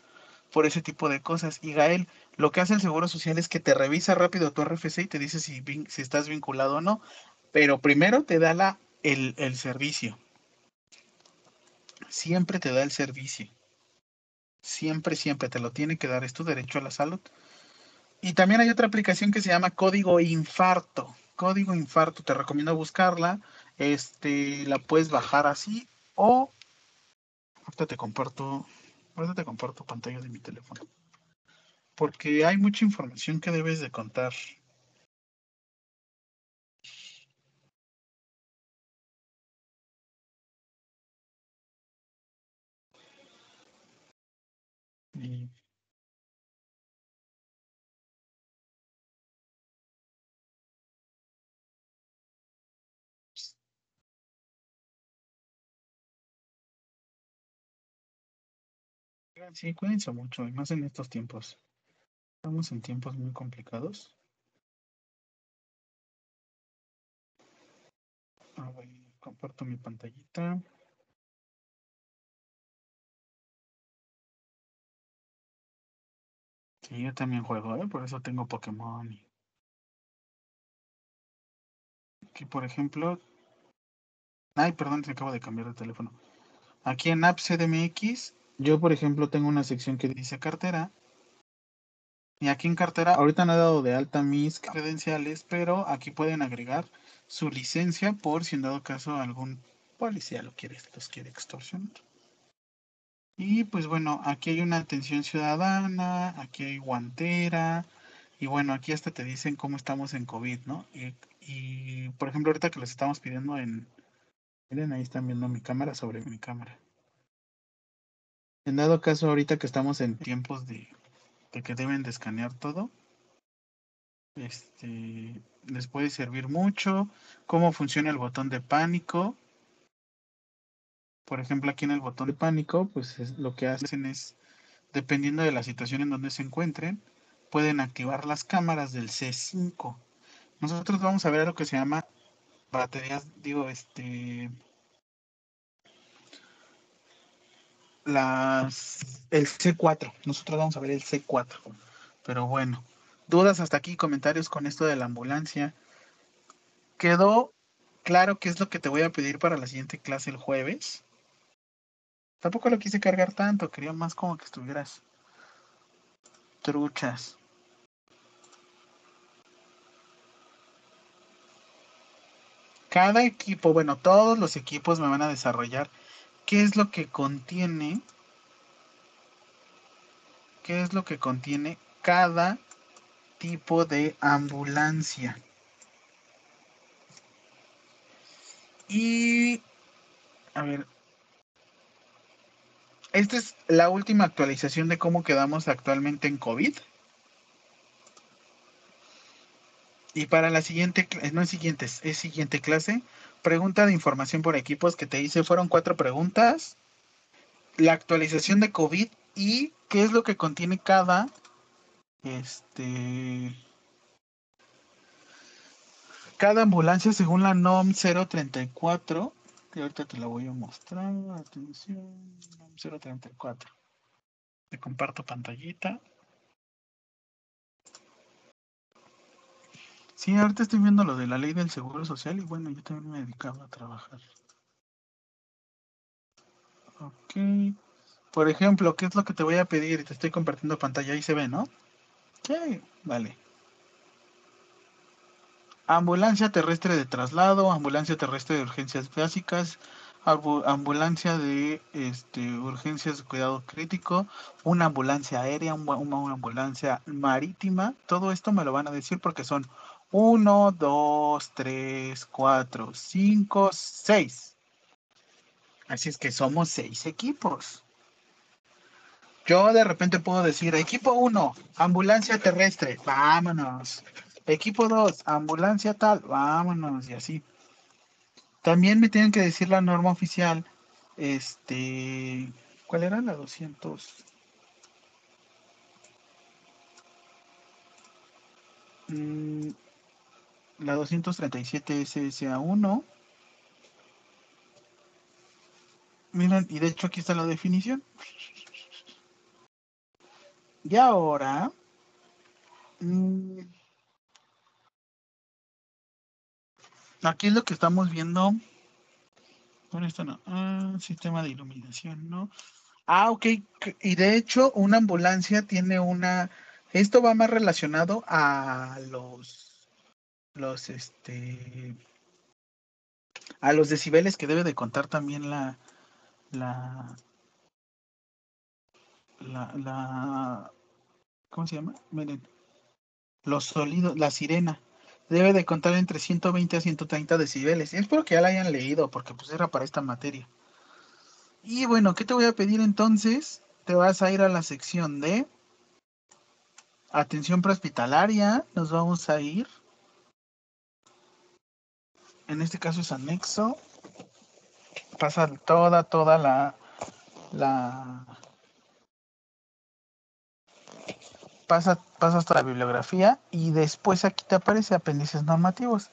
por ese tipo de cosas. Y Gael, lo que hace el Seguro Social es que te revisa rápido tu RFC y te dice si, si estás vinculado o no, pero primero te da la, el, el servicio. Siempre te da el servicio. Siempre, siempre te lo tiene que dar. Es tu derecho a la salud. Y también hay otra aplicación que se llama Código Infarto. Código Infarto, te recomiendo buscarla. Este, la puedes bajar así o ahorita te comparto, ahorita te comparto pantalla de mi teléfono. Porque hay mucha información que debes de contar. Y Sí, cuídense mucho, y más en estos tiempos. Estamos en tiempos muy complicados. Comparto mi pantallita. Sí, yo también juego, ¿eh? Por eso tengo Pokémon. y- Aquí, por ejemplo... Ay, perdón, te acabo de cambiar de teléfono. Aquí en App CDMX, yo, por ejemplo, tengo una sección que dice cartera. Y aquí en cartera, ahorita no he dado de alta mis credenciales, pero aquí pueden agregar su licencia por si en dado caso algún policía lo quiere, los quiere extorsionar. Y pues bueno, aquí hay una atención ciudadana, aquí hay guantera, y bueno, aquí hasta te dicen cómo estamos en COVID, ¿no? Y, y, por ejemplo, ahorita que los estamos pidiendo en... Miren, ahí están viendo mi cámara sobre mi cámara. En dado caso, ahorita que estamos en tiempos de, que deben de escanear todo, este, les puede servir mucho. Cómo funciona el botón de pánico. Por ejemplo, aquí en el botón de pánico, pues es- lo que hacen es, dependiendo de la situación en donde se encuentren, pueden activar las cámaras del C5. Nosotros vamos a ver lo que se llama baterías, digo, este, las, el C4. Nosotros vamos a ver el C4. Pero bueno, dudas hasta aquí, comentarios con esto de la ambulancia. ¿Quedó claro qué es lo que te voy a pedir para la siguiente clase el jueves? Tampoco lo quise cargar tanto, quería más como que estuvieras truchas. Cada equipo, bueno, todos los equipos me van a desarrollar qué es lo que contiene, qué es lo que contiene cada tipo de ambulancia. Y, a ver, esta es la última actualización de cómo quedamos actualmente en COVID. Y para la siguiente, no es siguiente, es siguiente clase, pregunta de información por equipos que te hice, fueron cuatro preguntas, la actualización de COVID y qué es lo que contiene cada, este, cada ambulancia según la NOM 034, que ahorita te la voy a mostrar, atención, NOM 034. Te comparto pantallita. Sí, ahorita estoy viendo lo de la ley del seguro social y bueno, yo también me dedicaba a trabajar. Ok. Por ejemplo, ¿qué es lo que te voy a pedir? Te estoy compartiendo pantalla, ahí se ve, ¿no? Sí, vale. Ambulancia terrestre de traslado, ambulancia terrestre de urgencias básicas, ambulancia de este, urgencias de cuidado crítico, una ambulancia aérea, una, una ambulancia marítima. Todo esto me lo van a decir porque son 1, 2, 3, 4, 5, 6. Así es que somos 6 equipos. Yo de repente puedo decir, equipo 1, ambulancia terrestre, vámonos. Equipo 2, ambulancia tal, vámonos, y así. También me tienen que decir la norma oficial, este, ¿cuál era la 200? Mm, la 237 SSA1. Miren, y de hecho aquí está la definición. Y ahora... Mm, aquí es lo que estamos viendo. Con esto no. Ah, sistema de iluminación, ¿no? Ah, ok. Y de hecho, una ambulancia tiene una... Esto va más relacionado a los los este a los decibeles que debe de contar también la la la, ¿cómo se llama? Miren, los sonidos, la sirena debe de contar entre 120 a 130 decibeles. Espero que ya la hayan leído porque pues era para esta materia. Y bueno, ¿qué te voy a pedir entonces? Te vas a ir a la sección de atención prehospitalaria. Nos vamos a ir en este caso es anexo, pasa toda, toda la, la pasa, pasas toda la bibliografía y después aquí te aparece apéndices normativos.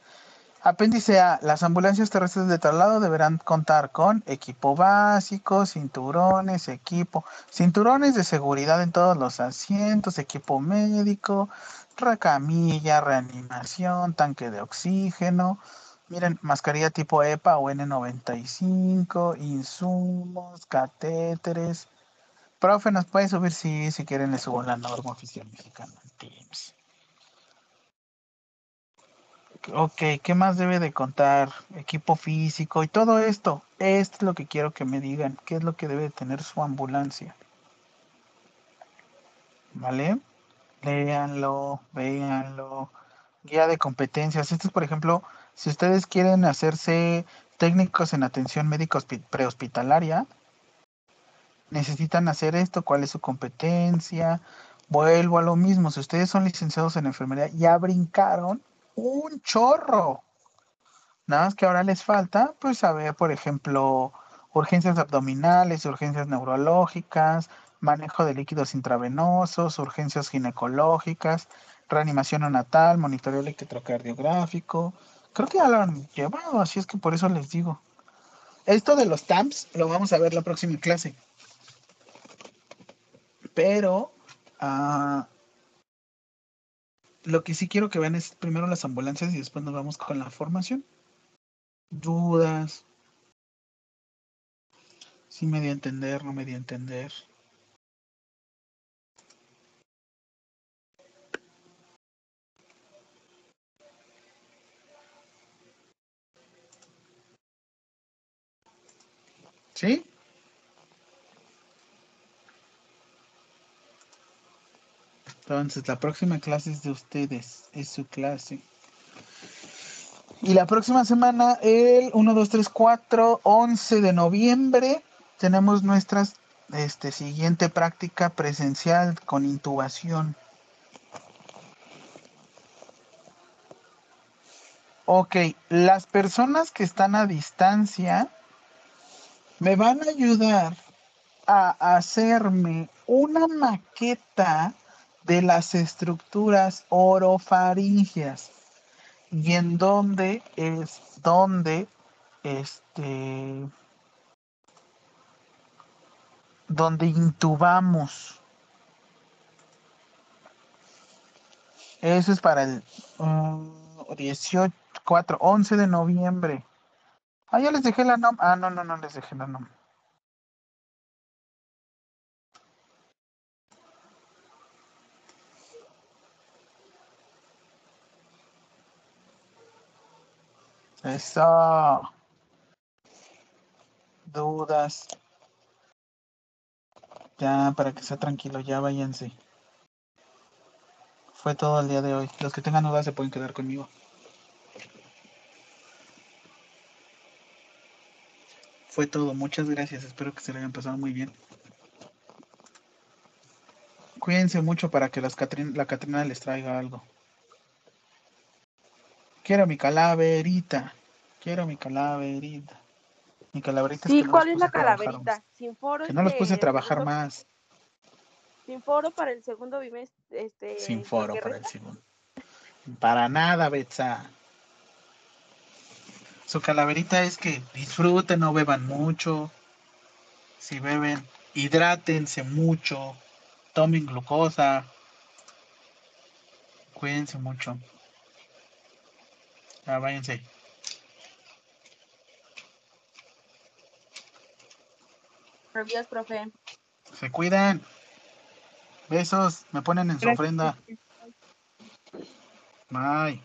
Apéndice A, las ambulancias terrestres de traslado deberán contar con equipo básico, cinturones, equipo, cinturones de seguridad en todos los asientos, equipo médico, recamilla, reanimación, tanque de oxígeno, Miren, mascarilla tipo EPA o N95, insumos, catéteres. Profe, ¿nos puede subir? Sí, si quieren le subo la norma oficial mexicana Teams. Ok, ¿qué más debe de contar? Equipo físico y todo esto. Esto es lo que quiero que me digan. ¿Qué es lo que debe de tener su ambulancia? ¿Vale? Léanlo, véanlo. Guía de competencias. Esto es, por ejemplo, si ustedes quieren hacerse técnicos en atención médica prehospitalaria, necesitan hacer esto, cuál es su competencia. Vuelvo a lo mismo, si ustedes son licenciados en enfermería, ya brincaron un chorro. Nada más que ahora les falta, pues, saber, por ejemplo, urgencias abdominales, urgencias neurológicas, manejo de líquidos intravenosos, urgencias ginecológicas, reanimación neonatal, monitoreo electrocardiográfico, Creo que ya lo han llevado, así es que por eso les digo. Esto de los TAMPs lo vamos a ver la próxima clase. Pero, ah, lo que sí quiero que vean es primero las ambulancias y después nos vamos con la formación. Dudas. Sí me di a entender, no me di a entender. ¿Sí? Entonces, la próxima clase es de ustedes, es su clase. Y la próxima semana, el 1, 2, 3, 4, 11 de noviembre, tenemos nuestra este, siguiente práctica presencial con intubación. Ok, las personas que están a distancia me van a ayudar a hacerme una maqueta de las estructuras orofaringeas. Y en dónde es donde este donde intubamos. Eso es para el 18 4 11 de noviembre ah ya les dejé la nom ah no no no les dejé la nom Eso. Dudas. Ya, para que sea tranquilo, ya váyanse. Fue todo el día de hoy. Los que tengan dudas se pueden quedar conmigo. Fue todo. Muchas gracias. Espero que se le hayan pasado muy bien. Cuídense mucho para que las Catrin- la Catrina les traiga algo. Quiero mi calaverita. Quiero mi calaverita. Mi calaverita Sí, que no ¿cuál es la calaverita? Sin foro. Que no los puse a trabajar segundo- más. Sin foro para el segundo bimestre. Este, Sin lo foro que para el segundo. Para nada, Betsa. Su calaverita es que disfruten, no beban mucho. Si beben, hidrátense mucho. Tomen glucosa. Cuídense mucho. Ya váyanse. Adiós, profe. Se cuidan. Besos. Me ponen en su ofrenda. Bye.